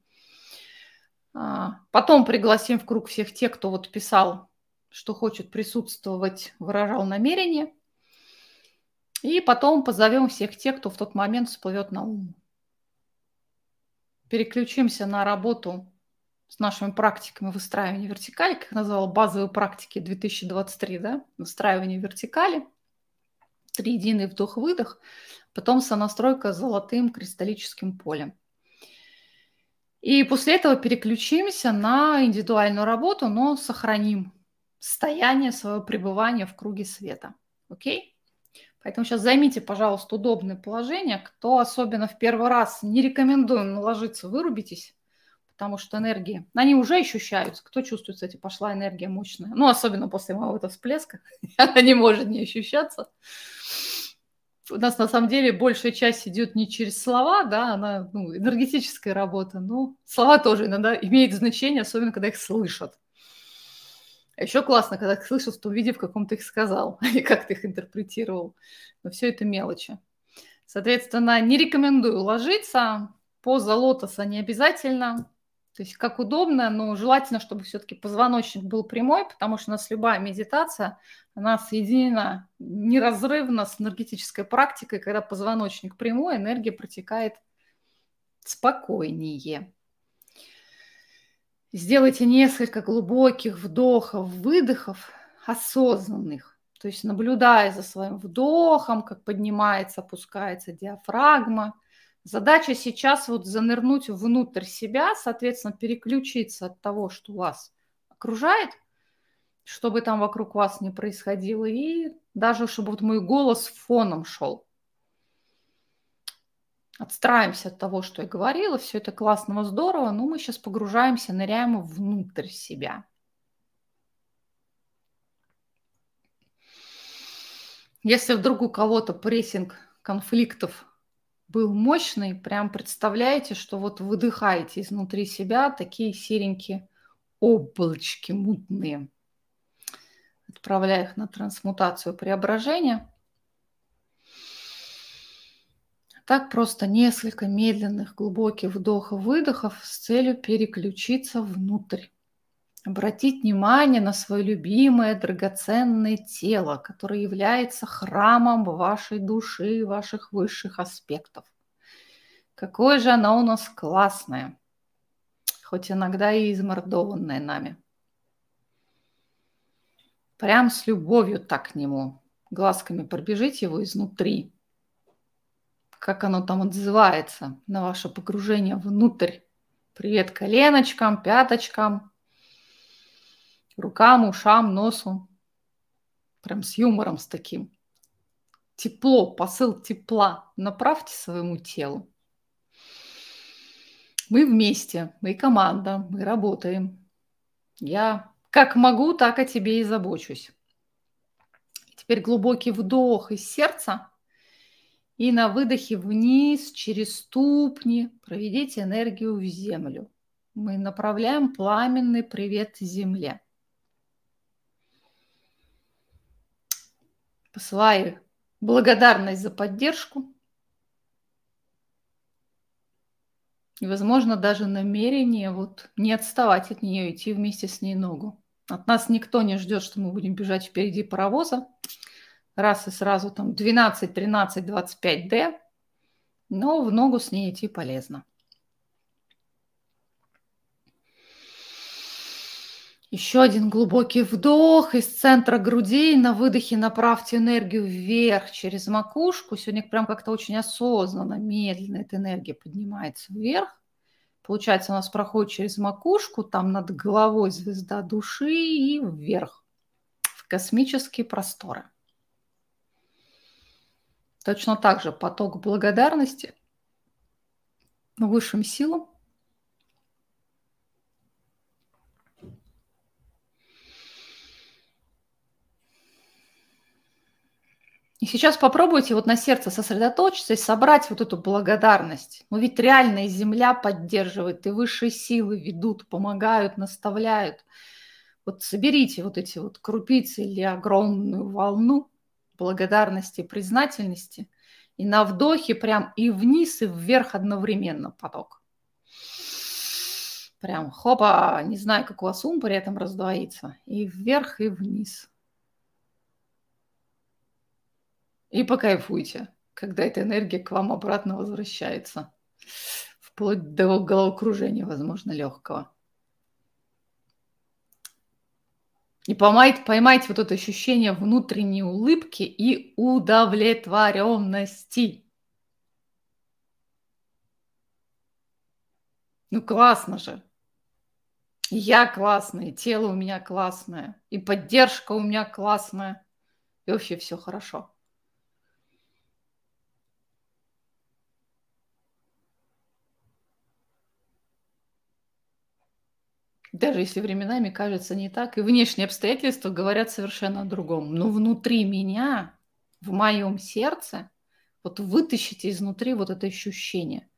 А, потом пригласим в круг всех тех, кто вот писал, что хочет присутствовать, выражал намерение. И потом позовем всех тех, кто в тот момент всплывет на ум переключимся на работу с нашими практиками выстраивания вертикали, как назвала, базовые практики 2023, да, выстраивание вертикали, триединый вдох-выдох, потом сонастройка с золотым кристаллическим полем. И после этого переключимся на индивидуальную работу, но сохраним состояние своего пребывания в круге света. Окей? Поэтому сейчас займите, пожалуйста, удобное положение. Кто особенно в первый раз, не рекомендуем наложиться, вырубитесь, потому что энергии, они уже ощущаются. Кто чувствует, кстати, пошла энергия мощная. Ну, особенно после моего этого всплеска, [LAUGHS] она не может не ощущаться. У нас на самом деле большая часть идет не через слова, да, она ну, энергетическая работа, но слова тоже иногда имеют значение, особенно когда их слышат. А еще классно, когда ты слышал, что виде, в каком ты их сказал, [LAUGHS] а как ты их интерпретировал. Но все это мелочи. Соответственно, не рекомендую ложиться. Поза лотоса не обязательно. То есть как удобно, но желательно, чтобы все-таки позвоночник был прямой, потому что у нас любая медитация, она соединена неразрывно с энергетической практикой, когда позвоночник прямой, энергия протекает спокойнее. Сделайте несколько глубоких вдохов, выдохов осознанных. То есть наблюдая за своим вдохом, как поднимается, опускается диафрагма. Задача сейчас вот занырнуть внутрь себя, соответственно, переключиться от того, что вас окружает, чтобы там вокруг вас не происходило, и даже чтобы вот мой голос фоном шел отстраиваемся от того, что я говорила, все это классно, здорово, но мы сейчас погружаемся, ныряем внутрь себя. Если вдруг у кого-то прессинг конфликтов был мощный, прям представляете, что вот выдыхаете изнутри себя такие серенькие облачки мутные. Отправляя их на трансмутацию преображения – Так просто несколько медленных глубоких вдохов-выдохов с целью переключиться внутрь. Обратить внимание на свое любимое драгоценное тело, которое является храмом вашей души, ваших высших аспектов. Какое же оно у нас классное, хоть иногда и измордованное нами. Прям с любовью так к нему. Глазками пробежите его изнутри как оно там отзывается на ваше погружение внутрь. Привет коленочкам, пяточкам, рукам, ушам, носу. Прям с юмором с таким. Тепло, посыл тепла направьте своему телу. Мы вместе, мы команда, мы работаем. Я как могу, так о тебе и забочусь. Теперь глубокий вдох из сердца – и на выдохе вниз через ступни проведите энергию в землю. Мы направляем пламенный привет земле. Посылаю благодарность за поддержку. И, возможно, даже намерение вот не отставать от нее, идти вместе с ней ногу. От нас никто не ждет, что мы будем бежать впереди паровоза. Раз и сразу там 12, 13, 25 D. Но в ногу с ней идти полезно. Еще один глубокий вдох из центра грудей. На выдохе направьте энергию вверх через макушку. Сегодня прям как-то очень осознанно, медленно эта энергия поднимается вверх. Получается, у нас проходит через макушку, там над головой звезда души и вверх в космические просторы. Точно так же поток благодарности высшим силам И сейчас попробуйте вот на сердце сосредоточиться и собрать вот эту благодарность. Ну ведь реально и Земля поддерживает, и высшие силы ведут, помогают, наставляют. Вот соберите вот эти вот крупицы или огромную волну благодарности, признательности. И на вдохе прям и вниз, и вверх одновременно поток. Прям хопа, не знаю, как у вас ум при этом раздвоится. И вверх, и вниз. И покайфуйте, когда эта энергия к вам обратно возвращается. Вплоть до головокружения, возможно, легкого. И поймайте, поймайте вот это ощущение внутренней улыбки и удовлетворенности. Ну классно же. я классная, тело у меня классное, и поддержка у меня классная. И вообще все хорошо. Даже если временами кажется не так, и внешние обстоятельства говорят совершенно о другом. Но внутри меня, в моем сердце, вот вытащите изнутри вот это ощущение.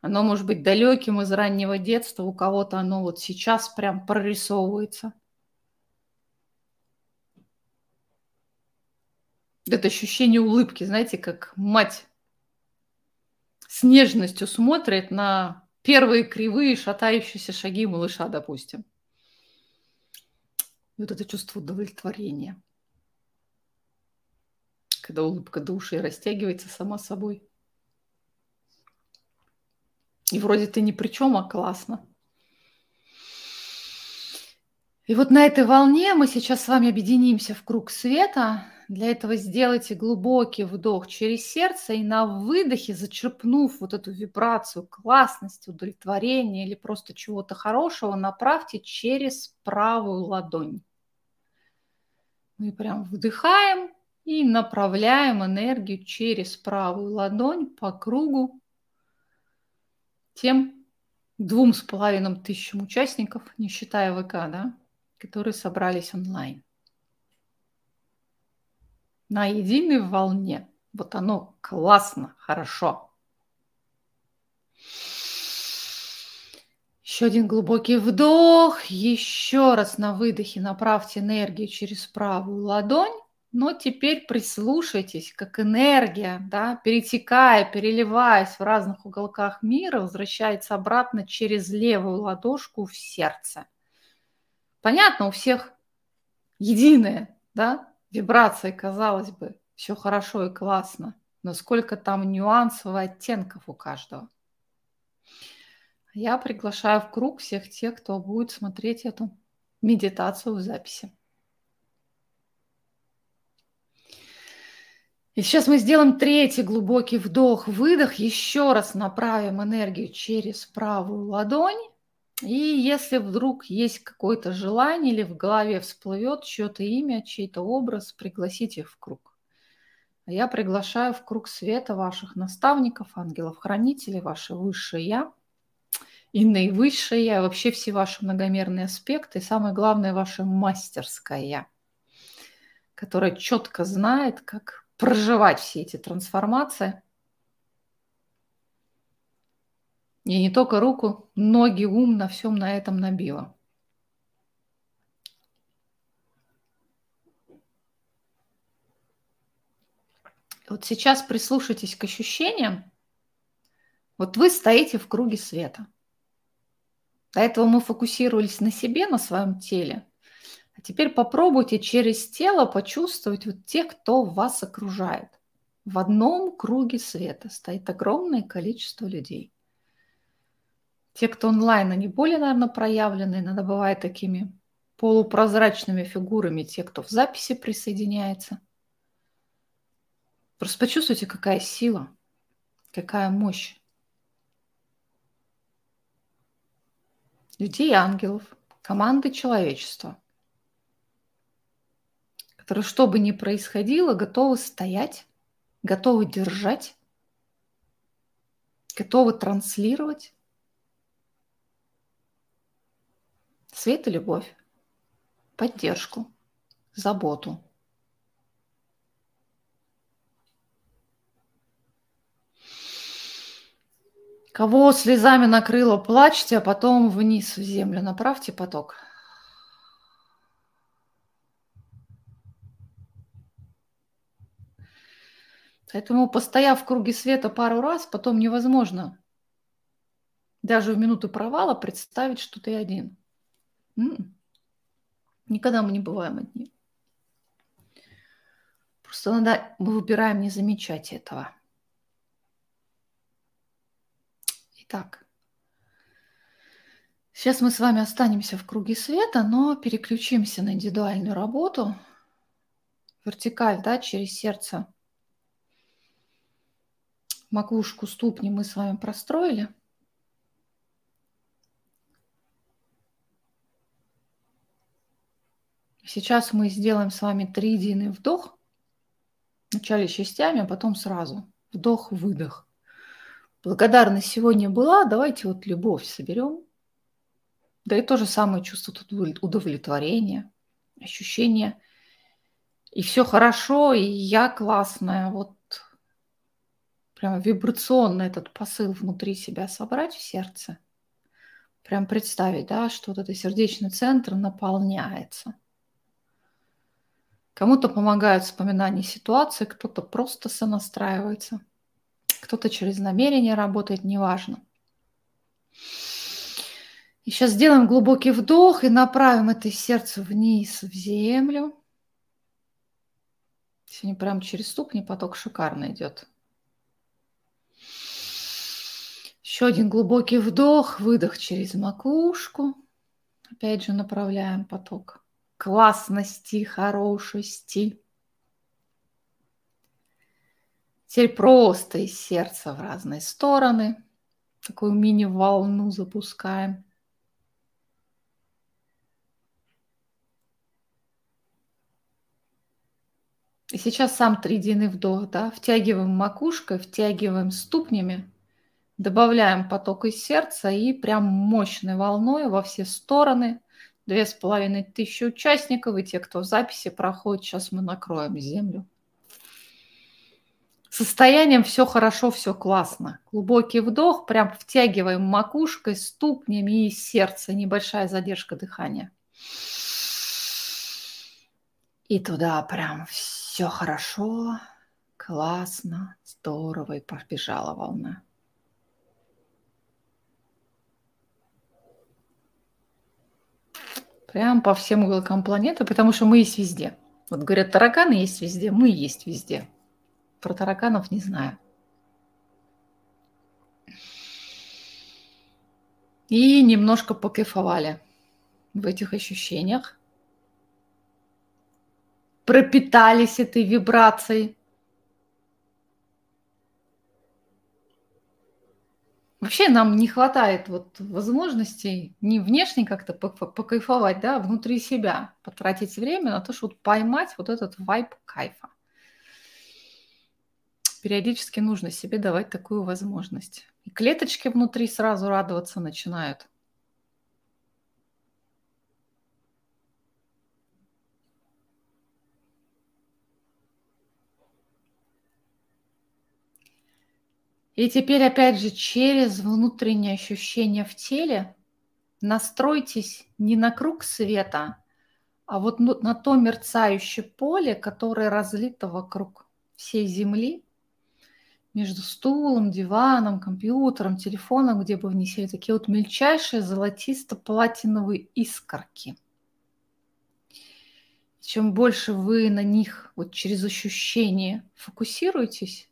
Оно может быть далеким из раннего детства, у кого-то оно вот сейчас прям прорисовывается. Это ощущение улыбки, знаете, как мать с нежностью смотрит на первые кривые шатающиеся шаги малыша, допустим. И вот это чувство удовлетворения. Когда улыбка души растягивается сама собой. И вроде ты ни при чем, а классно. И вот на этой волне мы сейчас с вами объединимся в круг света, для этого сделайте глубокий вдох через сердце и на выдохе, зачерпнув вот эту вибрацию классности, удовлетворения или просто чего-то хорошего, направьте через правую ладонь. Мы прям вдыхаем и направляем энергию через правую ладонь по кругу тем двум с половиной тысячам участников, не считая ВК, да, которые собрались онлайн на единой волне. Вот оно классно, хорошо. Еще один глубокий вдох. Еще раз на выдохе направьте энергию через правую ладонь. Но теперь прислушайтесь, как энергия, да, перетекая, переливаясь в разных уголках мира, возвращается обратно через левую ладошку в сердце. Понятно, у всех единое, да, вибрации, казалось бы, все хорошо и классно, но сколько там нюансов и оттенков у каждого. Я приглашаю в круг всех тех, кто будет смотреть эту медитацию в записи. И сейчас мы сделаем третий глубокий вдох-выдох. Еще раз направим энергию через правую ладонь. И если вдруг есть какое-то желание или в голове всплывет чье-то имя, чей-то образ, пригласите в круг. А я приглашаю в круг света ваших наставников, ангелов-хранителей, ваше высшее Я и наивысшее Я, вообще все ваши многомерные аспекты, и самое главное, ваше мастерское Я, которое четко знает, как проживать все эти трансформации – И не только руку, ноги, ум на всем на этом набила. Вот сейчас прислушайтесь к ощущениям, Вот вы стоите в круге света. До этого мы фокусировались на себе, на своем теле. А теперь попробуйте через тело почувствовать вот тех, кто вас окружает. В одном круге света стоит огромное количество людей. Те, кто онлайн, они более, наверное, проявлены, иногда бывают такими полупрозрачными фигурами, те, кто в записи присоединяется. Просто почувствуйте, какая сила, какая мощь. Людей и ангелов, команды человечества, которые, что бы ни происходило, готовы стоять, готовы держать, готовы транслировать свет и любовь, поддержку, заботу. Кого слезами накрыло, плачьте, а потом вниз в землю направьте поток. Поэтому, постояв в круге света пару раз, потом невозможно даже в минуту провала представить, что ты один. Никогда мы не бываем одни. Просто иногда мы выбираем не замечать этого. Итак, сейчас мы с вами останемся в круге света, но переключимся на индивидуальную работу. Вертикаль, да, через сердце. Макушку, ступни мы с вами простроили. Сейчас мы сделаем с вами триединый вдох. Вначале частями, а потом сразу. Вдох-выдох. Благодарность сегодня была, давайте вот любовь соберем. Да и то же самое чувство удовлетворения, ощущение. И все хорошо, и я классная. Вот прямо вибрационно этот посыл внутри себя собрать в сердце. Прям представить, да, что вот этот сердечный центр наполняется. Кому-то помогают вспоминания ситуации, кто-то просто сонастраивается – кто-то через намерение работает, неважно. И сейчас сделаем глубокий вдох и направим это сердце вниз в землю. Сегодня прям через ступни поток шикарно идет. Еще один глубокий вдох, выдох через макушку. Опять же направляем поток классности, хорошести. Теперь просто из сердца в разные стороны. Такую мини-волну запускаем. И сейчас сам тридиный вдох, да, втягиваем макушкой, втягиваем ступнями, добавляем поток из сердца и прям мощной волной во все стороны. Две с половиной тысячи участников и те, кто в записи проходит, сейчас мы накроем землю состоянием все хорошо, все классно. Глубокий вдох, прям втягиваем макушкой, ступнями и сердце. Небольшая задержка дыхания. И туда прям все хорошо, классно, здорово, и побежала волна. Прям по всем уголкам планеты, потому что мы есть везде. Вот говорят, тараканы есть везде, мы есть везде. Про тараканов не знаю. И немножко покайфовали в этих ощущениях. Пропитались этой вибрацией. Вообще нам не хватает вот возможностей не внешне как-то покайфовать, да, внутри себя, потратить время на то, чтобы поймать вот этот вайб кайфа периодически нужно себе давать такую возможность. И клеточки внутри сразу радоваться начинают. И теперь опять же через внутреннее ощущение в теле настройтесь не на круг света, а вот на то мерцающее поле, которое разлито вокруг всей Земли – между стулом, диваном, компьютером, телефоном, где бы вы сели, такие вот мельчайшие золотисто-платиновые искорки. Чем больше вы на них вот через ощущение фокусируетесь,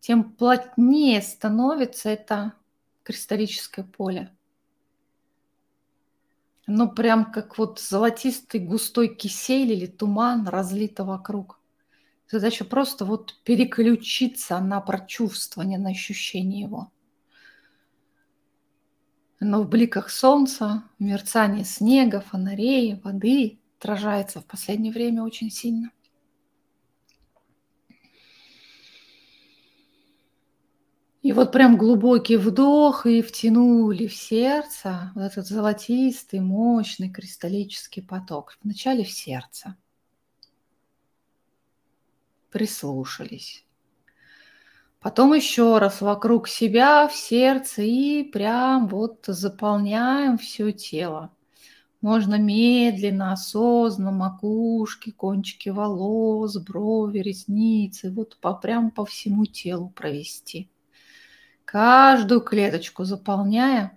тем плотнее становится это кристаллическое поле. Оно прям как вот золотистый густой кисель или туман разлито вокруг. Задача просто вот переключиться на прочувствование, на ощущение его. Но в бликах солнца, в мерцании снега, фонарей, воды отражается в последнее время очень сильно. И вот прям глубокий вдох и втянули в сердце вот этот золотистый, мощный кристаллический поток. Вначале в сердце – прислушались. Потом еще раз вокруг себя, в сердце и прям вот заполняем все тело. Можно медленно, осознанно, макушки, кончики волос, брови, ресницы, вот по, прям по всему телу провести. Каждую клеточку заполняя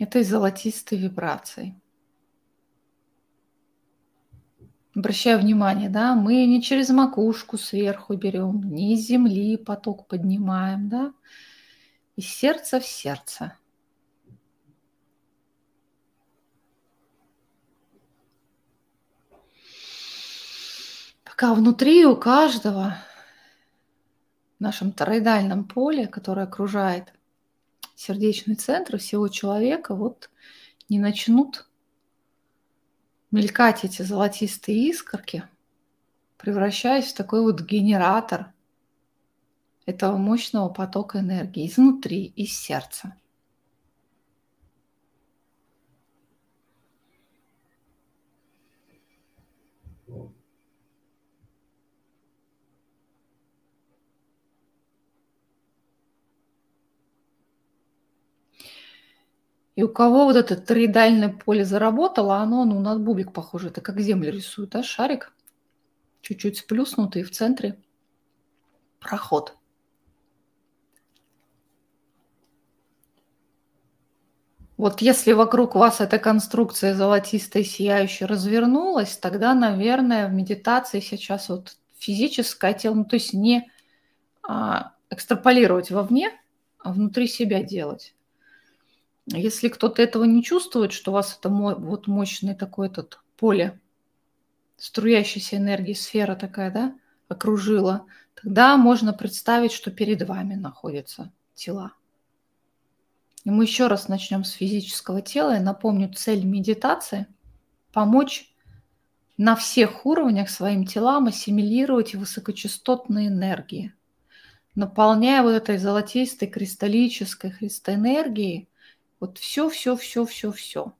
этой золотистой вибрацией. Обращаю внимание, да, мы не через макушку сверху берем, не из земли поток поднимаем, да, из сердца в сердце. Пока внутри у каждого нашем тороидальном поле, которое окружает сердечный центр всего человека, вот не начнут мелькать эти золотистые искорки, превращаясь в такой вот генератор этого мощного потока энергии изнутри, из сердца. И у кого вот это троидальное поле заработало, оно, ну, на бублик похоже, это как землю рисует, да, шарик, чуть-чуть сплюснутый в центре проход. Вот если вокруг вас эта конструкция золотистая, сияющая развернулась, тогда, наверное, в медитации сейчас вот физическое тело, ну, то есть не а, экстраполировать вовне, а внутри себя делать. Если кто-то этого не чувствует, что у вас это вот мощное такое этот поле, струящейся энергии, сфера такая, да, окружила, тогда можно представить, что перед вами находятся тела. И мы еще раз начнем с физического тела. Я напомню, цель медитации – помочь на всех уровнях своим телам ассимилировать высокочастотные энергии, наполняя вот этой золотистой кристаллической христоэнергией вот все, все, все, все, все.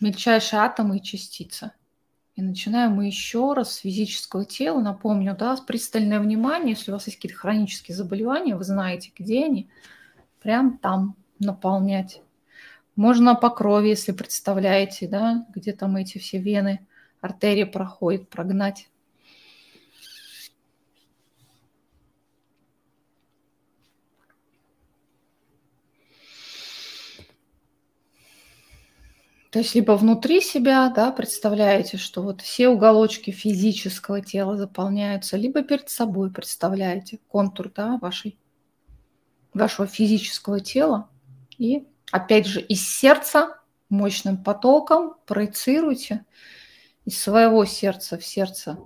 Мельчайшие атомы и частицы. И начинаем мы еще раз с физического тела. Напомню, да, пристальное внимание, если у вас есть какие-то хронические заболевания, вы знаете, где они, прям там наполнять. Можно по крови, если представляете, да, где там эти все вены, артерии проходят, прогнать. То есть либо внутри себя, да, представляете, что вот все уголочки физического тела заполняются, либо перед собой представляете контур, да, вашей, вашего физического тела. И опять же из сердца мощным потоком проецируйте из своего сердца в сердце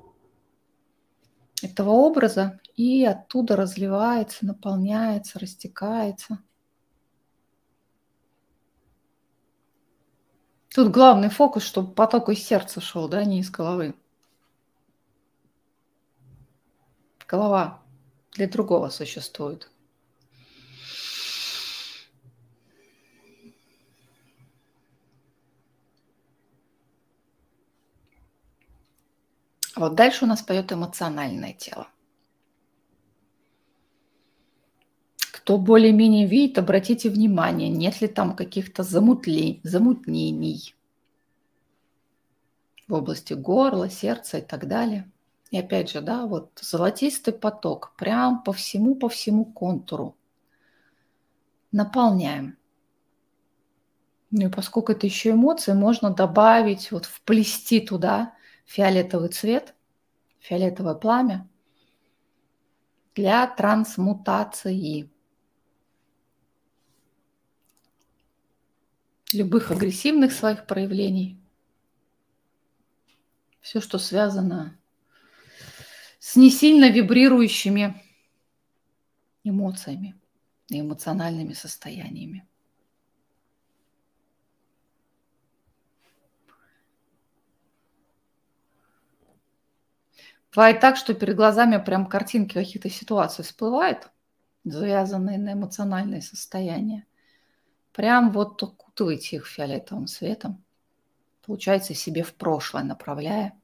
этого образа, и оттуда разливается, наполняется, растекается – Тут главный фокус, чтобы поток из сердца шел, да, не из головы. Голова для другого существует. Вот дальше у нас поет эмоциональное тело. Кто более-менее видит, обратите внимание, нет ли там каких-то замутнений. в области горла, сердца и так далее. И опять же, да, вот золотистый поток прям по всему, по всему контуру. Наполняем. Ну и поскольку это еще эмоции, можно добавить, вот вплести туда фиолетовый цвет, фиолетовое пламя для трансмутации любых агрессивных своих проявлений. Все, что связано с не сильно вибрирующими эмоциями и эмоциональными состояниями. Бывает так, что перед глазами прям картинки каких-то ситуаций всплывают, завязанные на эмоциональное состояние. Прям вот укутывайте их фиолетовым светом. Получается, себе в прошлое направляя,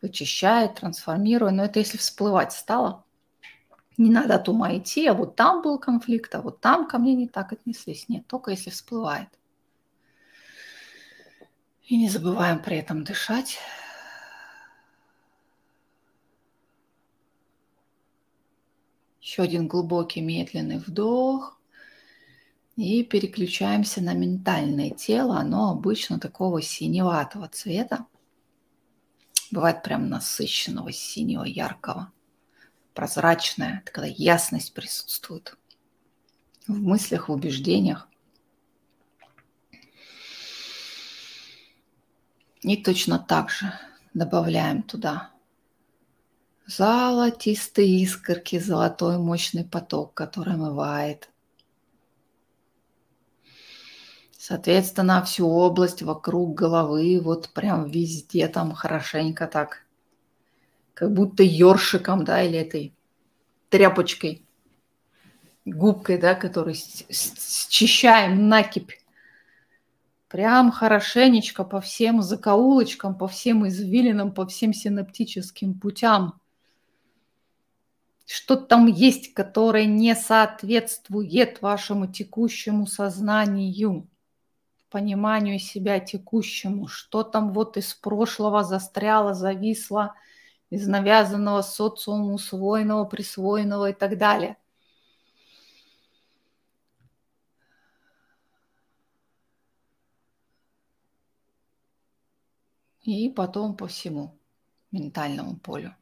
вычищая, трансформируя. Но это если всплывать стало. Не надо от ума идти, а вот там был конфликт, а вот там ко мне не так отнеслись. Нет, только если всплывает. И не забываем при этом дышать. Еще один глубокий медленный вдох. И переключаемся на ментальное тело. Оно обычно такого синеватого цвета. Бывает прям насыщенного, синего, яркого. Прозрачное. Когда ясность присутствует. В мыслях, в убеждениях. И точно так же добавляем туда золотистые искорки, золотой мощный поток, который омывает. Соответственно, всю область вокруг головы, вот прям везде там хорошенько так, как будто ёршиком, да, или этой тряпочкой, губкой, да, которой счищаем накипь. Прям хорошенечко по всем закоулочкам, по всем извилинам, по всем синаптическим путям – что там есть, которое не соответствует вашему текущему сознанию, пониманию себя текущему, что там вот из прошлого застряло, зависло, из навязанного социуму, усвоенного, присвоенного и так далее. И потом по всему ментальному полю.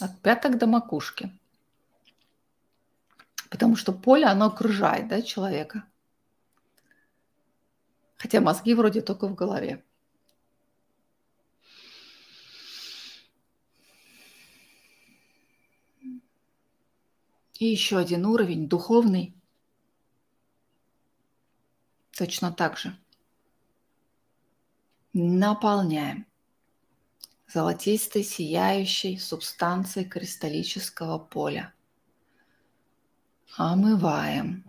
От пяток до макушки. Потому что поле, оно окружает да, человека. Хотя мозги вроде только в голове. И еще один уровень, духовный. Точно так же. Наполняем золотистой, сияющей субстанцией кристаллического поля. Омываем.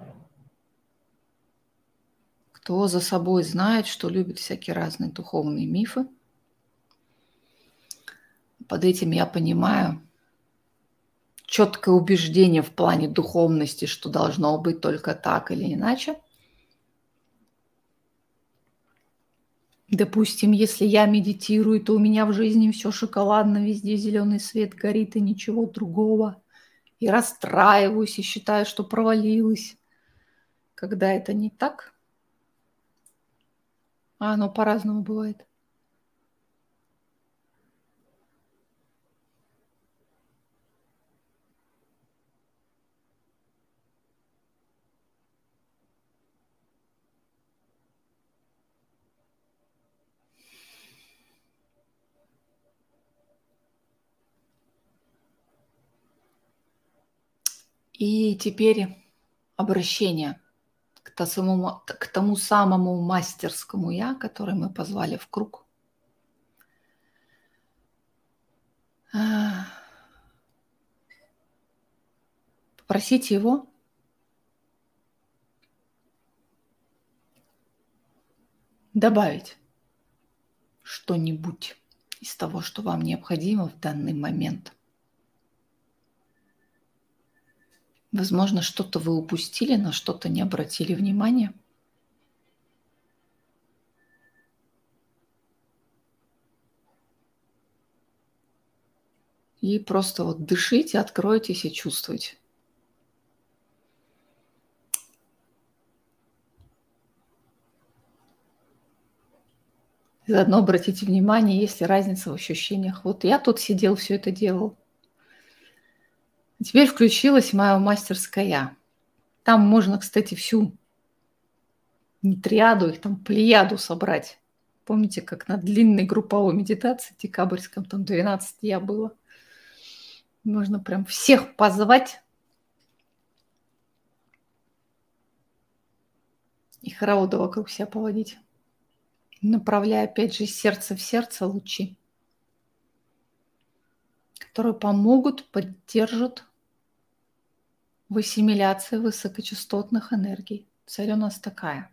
Кто за собой знает, что любит всякие разные духовные мифы, под этим я понимаю четкое убеждение в плане духовности, что должно быть только так или иначе – Допустим, если я медитирую, то у меня в жизни все шоколадно, везде зеленый свет горит и ничего другого. И расстраиваюсь и считаю, что провалилась. Когда это не так, а оно по-разному бывает. И теперь обращение к тому, к тому самому мастерскому я, который мы позвали в круг. Попросите его добавить что-нибудь из того, что вам необходимо в данный момент – Возможно, что-то вы упустили, на что-то не обратили внимания. И просто вот дышите, откройтесь и чувствуйте. Заодно обратите внимание, есть ли разница в ощущениях. Вот я тут сидел, все это делал. Теперь включилась моя мастерская. Там можно, кстати, всю не триаду, их там плеяду собрать. Помните, как на длинной групповой медитации декабрьском, там 12 я было. Можно прям всех позвать и хороводы вокруг себя поводить направляя опять же сердце в сердце лучи, которые помогут, поддержат в ассимиляции высокочастотных энергий. Цель у нас такая.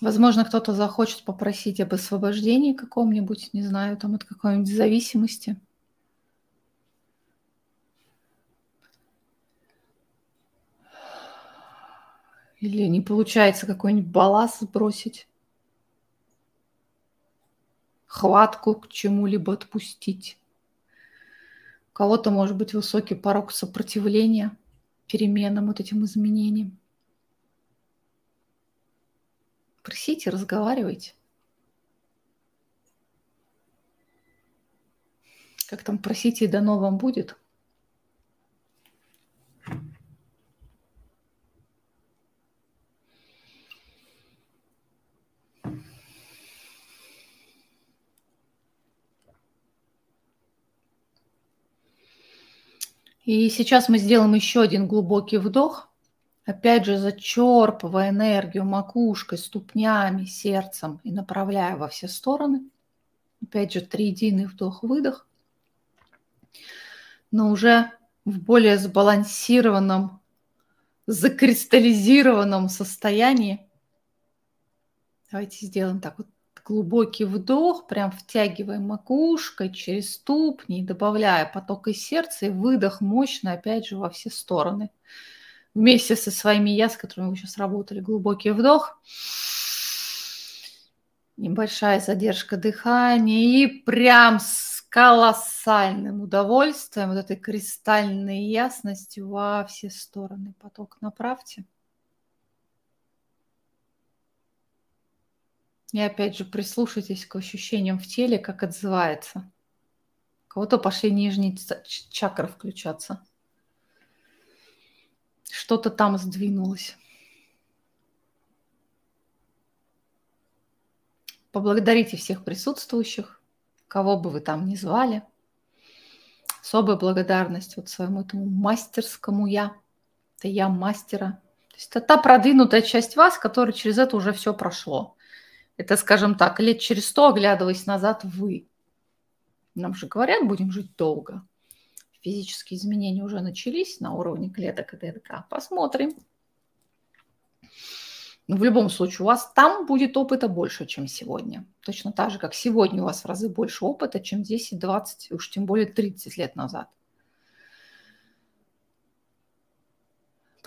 Возможно, кто-то захочет попросить об освобождении каком-нибудь, не знаю, там от какой-нибудь зависимости – Или не получается какой-нибудь балласт сбросить? Хватку к чему-либо отпустить? Кого-то может быть высокий порог сопротивления переменам, вот этим изменениям. Просите, разговаривайте. Как там просите, и дано вам будет – И сейчас мы сделаем еще один глубокий вдох. Опять же, зачерпывая энергию макушкой, ступнями, сердцем и направляя во все стороны. Опять же, триединый вдох-выдох. Но уже в более сбалансированном, закристаллизированном состоянии. Давайте сделаем так вот глубокий вдох, прям втягивая макушкой через ступни, добавляя поток из сердца, и выдох мощный, опять же, во все стороны. Вместе со своими я, с которыми вы сейчас работали, глубокий вдох, небольшая задержка дыхания, и прям с колоссальным удовольствием, вот этой кристальной ясностью во все стороны поток направьте. И опять же прислушайтесь к ощущениям в теле, как отзывается. У кого-то пошли нижние чакры включаться. Что-то там сдвинулось. Поблагодарите всех присутствующих, кого бы вы там ни звали. Особая благодарность вот своему этому мастерскому я. Это я мастера. То есть это та продвинутая часть вас, которая через это уже все прошло. Это, скажем так, лет через сто, оглядываясь назад, вы. Нам же говорят, будем жить долго. Физические изменения уже начались на уровне клеток и ДНК. Посмотрим. Но в любом случае, у вас там будет опыта больше, чем сегодня. Точно так же, как сегодня у вас в разы больше опыта, чем 10, 20, уж тем более 30 лет назад.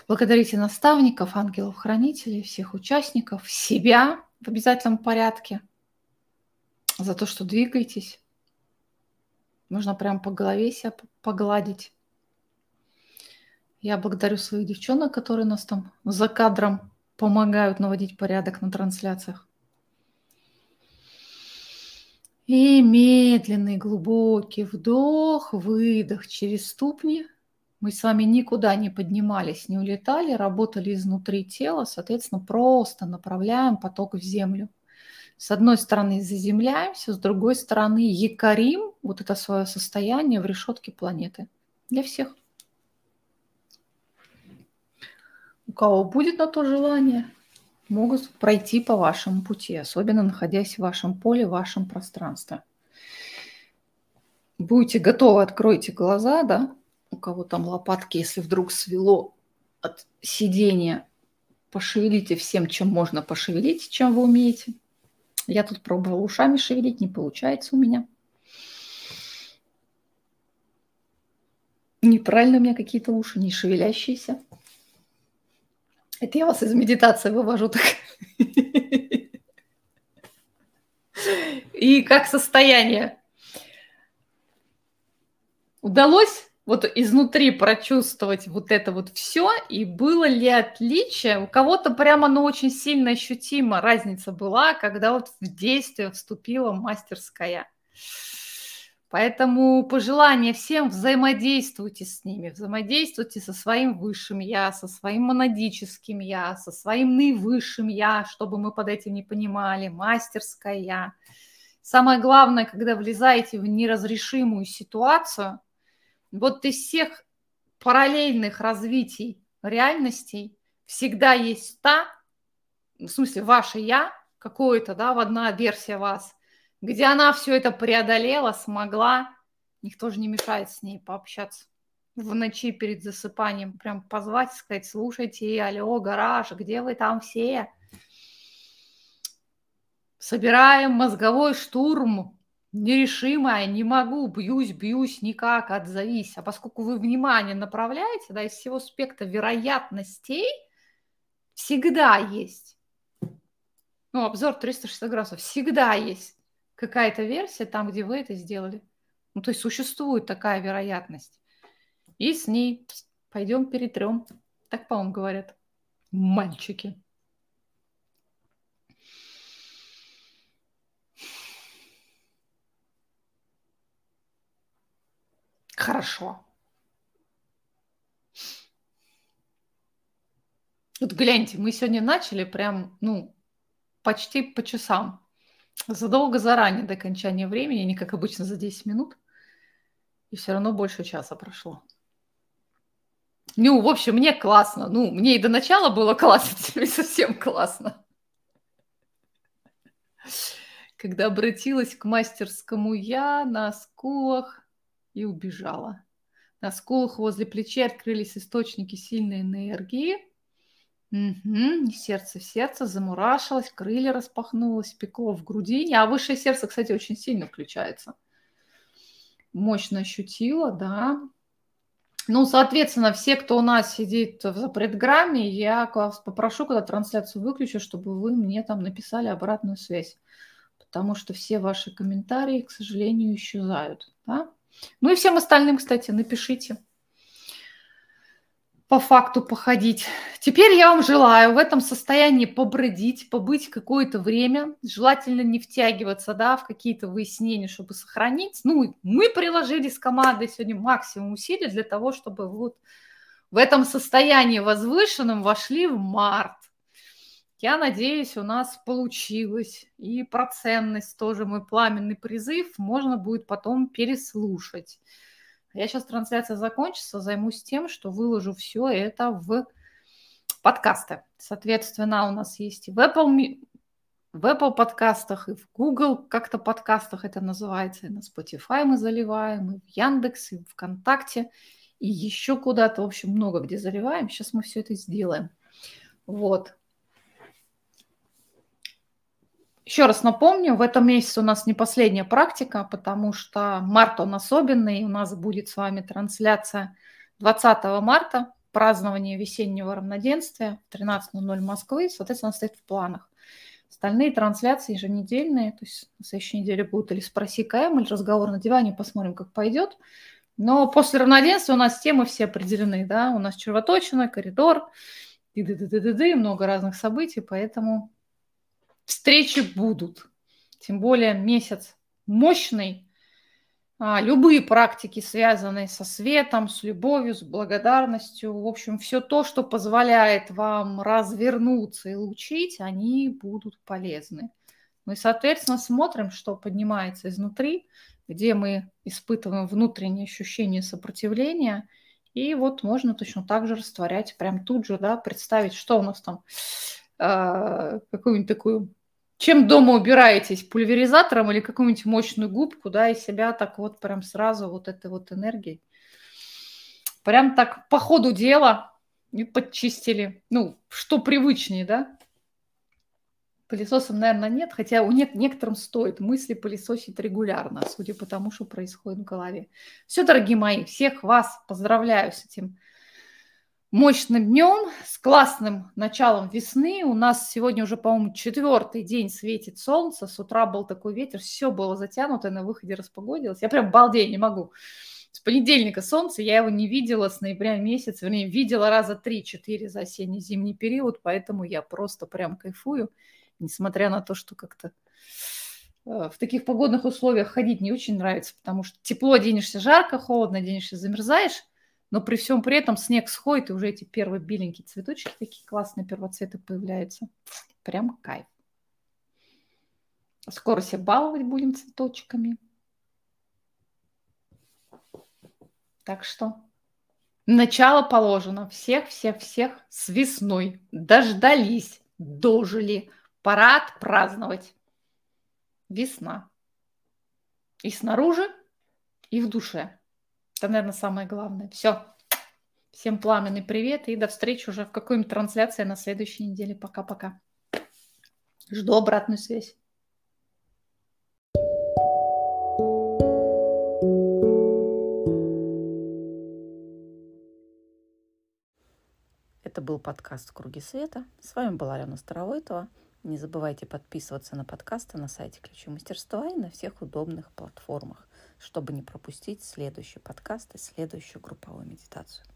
Благодарите наставников, ангелов-хранителей, всех участников, себя в обязательном порядке, за то, что двигаетесь. Нужно прям по голове себя погладить. Я благодарю своих девчонок, которые нас там за кадром помогают наводить порядок на трансляциях. И медленный глубокий вдох, выдох через ступни – мы с вами никуда не поднимались, не улетали, работали изнутри тела, соответственно, просто направляем поток в землю. С одной стороны заземляемся, с другой стороны якорим вот это свое состояние в решетке планеты. Для всех. У кого будет на то желание, могут пройти по вашему пути, особенно находясь в вашем поле, в вашем пространстве. Будете готовы, откройте глаза, да, кого там лопатки, если вдруг свело от сидения, пошевелите всем, чем можно пошевелить, чем вы умеете. Я тут пробовала ушами шевелить, не получается у меня. Неправильно у меня какие-то уши, не шевелящиеся. Это я вас из медитации вывожу так. И как состояние? Удалось вот изнутри прочувствовать вот это вот все, и было ли отличие? У кого-то прямо, ну, очень сильно ощутимо разница была, когда вот в действие вступила мастерская. Поэтому пожелание всем взаимодействуйте с ними, взаимодействуйте со своим высшим я, со своим монадическим я, со своим наивысшим я, чтобы мы под этим не понимали, мастерская я. Самое главное, когда влезаете в неразрешимую ситуацию, вот из всех параллельных развитий реальностей всегда есть та, в смысле, ваше я, какое-то, да, в одна версия вас – где она все это преодолела, смогла. Никто же не мешает с ней пообщаться в ночи перед засыпанием, прям позвать, сказать, слушайте, алло, гараж, где вы там все? Собираем мозговой штурм, нерешимая, не могу, бьюсь, бьюсь, никак, отзовись. А поскольку вы внимание направляете, да, из всего спектра вероятностей всегда есть. Ну, обзор 360 градусов всегда есть какая-то версия там, где вы это сделали. Ну, то есть существует такая вероятность. И с ней пойдем перетрем. Так, по-моему, говорят мальчики. Хорошо. Вот гляньте, мы сегодня начали прям, ну, почти по часам задолго заранее до окончания времени, не как обычно за 10 минут. И все равно больше часа прошло. Ну, в общем, мне классно. Ну, мне и до начала было классно, [LAUGHS] теперь совсем классно. Когда обратилась к мастерскому я на скулах и убежала. На скулах возле плечей открылись источники сильной энергии – Угу. Сердце в сердце замурашилось, крылья распахнулось, пекло в грудине. А высшее сердце, кстати, очень сильно включается. Мощно ощутила, да. Ну, соответственно, все, кто у нас сидит в предграмме, я вас попрошу, когда трансляцию выключу, чтобы вы мне там написали обратную связь. Потому что все ваши комментарии, к сожалению, исчезают. Да? Ну и всем остальным, кстати, напишите по факту походить. Теперь я вам желаю в этом состоянии побродить, побыть какое-то время, желательно не втягиваться да, в какие-то выяснения, чтобы сохранить. Ну, мы приложили с командой сегодня максимум усилий для того, чтобы вот в этом состоянии возвышенном вошли в март. Я надеюсь, у нас получилось. И про ценность тоже мой пламенный призыв можно будет потом переслушать. Я сейчас трансляция закончится, займусь тем, что выложу все это в подкасты. Соответственно, у нас есть и в Apple, в Apple подкастах, и в Google как-то подкастах это называется, и на Spotify мы заливаем, и в Яндекс, и в ВКонтакте, и еще куда-то, в общем, много где заливаем. Сейчас мы все это сделаем. Вот. Еще раз напомню, в этом месяце у нас не последняя практика, потому что март он особенный. У нас будет с вами трансляция 20 марта, празднование весеннего равноденствия в 13.00 Москвы, соответственно, стоит в планах. Остальные трансляции еженедельные, то есть на следующей неделе будут или «Спроси КМ», или «Разговор на диване», посмотрим, как пойдет. Но после равноденствия у нас темы все определены, да, у нас червоточина, коридор, и много разных событий, поэтому встречи будут. Тем более месяц мощный. А, любые практики, связанные со светом, с любовью, с благодарностью, в общем, все то, что позволяет вам развернуться и лучить, они будут полезны. Ну и, соответственно, смотрим, что поднимается изнутри, где мы испытываем внутреннее ощущение сопротивления. И вот можно точно так же растворять, прям тут же, да, представить, что у нас там а, какую-нибудь такую... Чем дома убираетесь? Пульверизатором или какую-нибудь мощную губку, да, и себя так вот прям сразу вот этой вот энергией. Прям так по ходу дела и подчистили. Ну, что привычнее, да? пылесосом, наверное, нет, хотя у нет, некоторым стоит мысли пылесосить регулярно, судя по тому, что происходит в голове. Все, дорогие мои, всех вас поздравляю с этим мощным днем, с классным началом весны. У нас сегодня уже, по-моему, четвертый день светит солнце. С утра был такой ветер, все было затянуто, на выходе распогодилось. Я прям балдею не могу. С понедельника солнце, я его не видела с ноября месяца, вернее, видела раза три-четыре за осенне-зимний период, поэтому я просто прям кайфую, несмотря на то, что как-то э, в таких погодных условиях ходить не очень нравится, потому что тепло оденешься жарко, холодно оденешься замерзаешь, но при всем при этом снег сходит, и уже эти первые беленькие цветочки, такие классные первоцветы появляются. Прям кайф. Скоро себя баловать будем цветочками. Так что начало положено. Всех-всех-всех с весной. Дождались, дожили. Пора отпраздновать. Весна. И снаружи, и в душе. Это, наверное, самое главное. Все. Всем пламенный привет и до встречи уже в какой-нибудь трансляции на следующей неделе. Пока-пока. Жду обратную связь. Это был подкаст «Круги света». С вами была Алена Старовойтова. Не забывайте подписываться на подкасты на сайте Ключи Мастерства и на всех удобных платформах, чтобы не пропустить следующий подкаст и следующую групповую медитацию.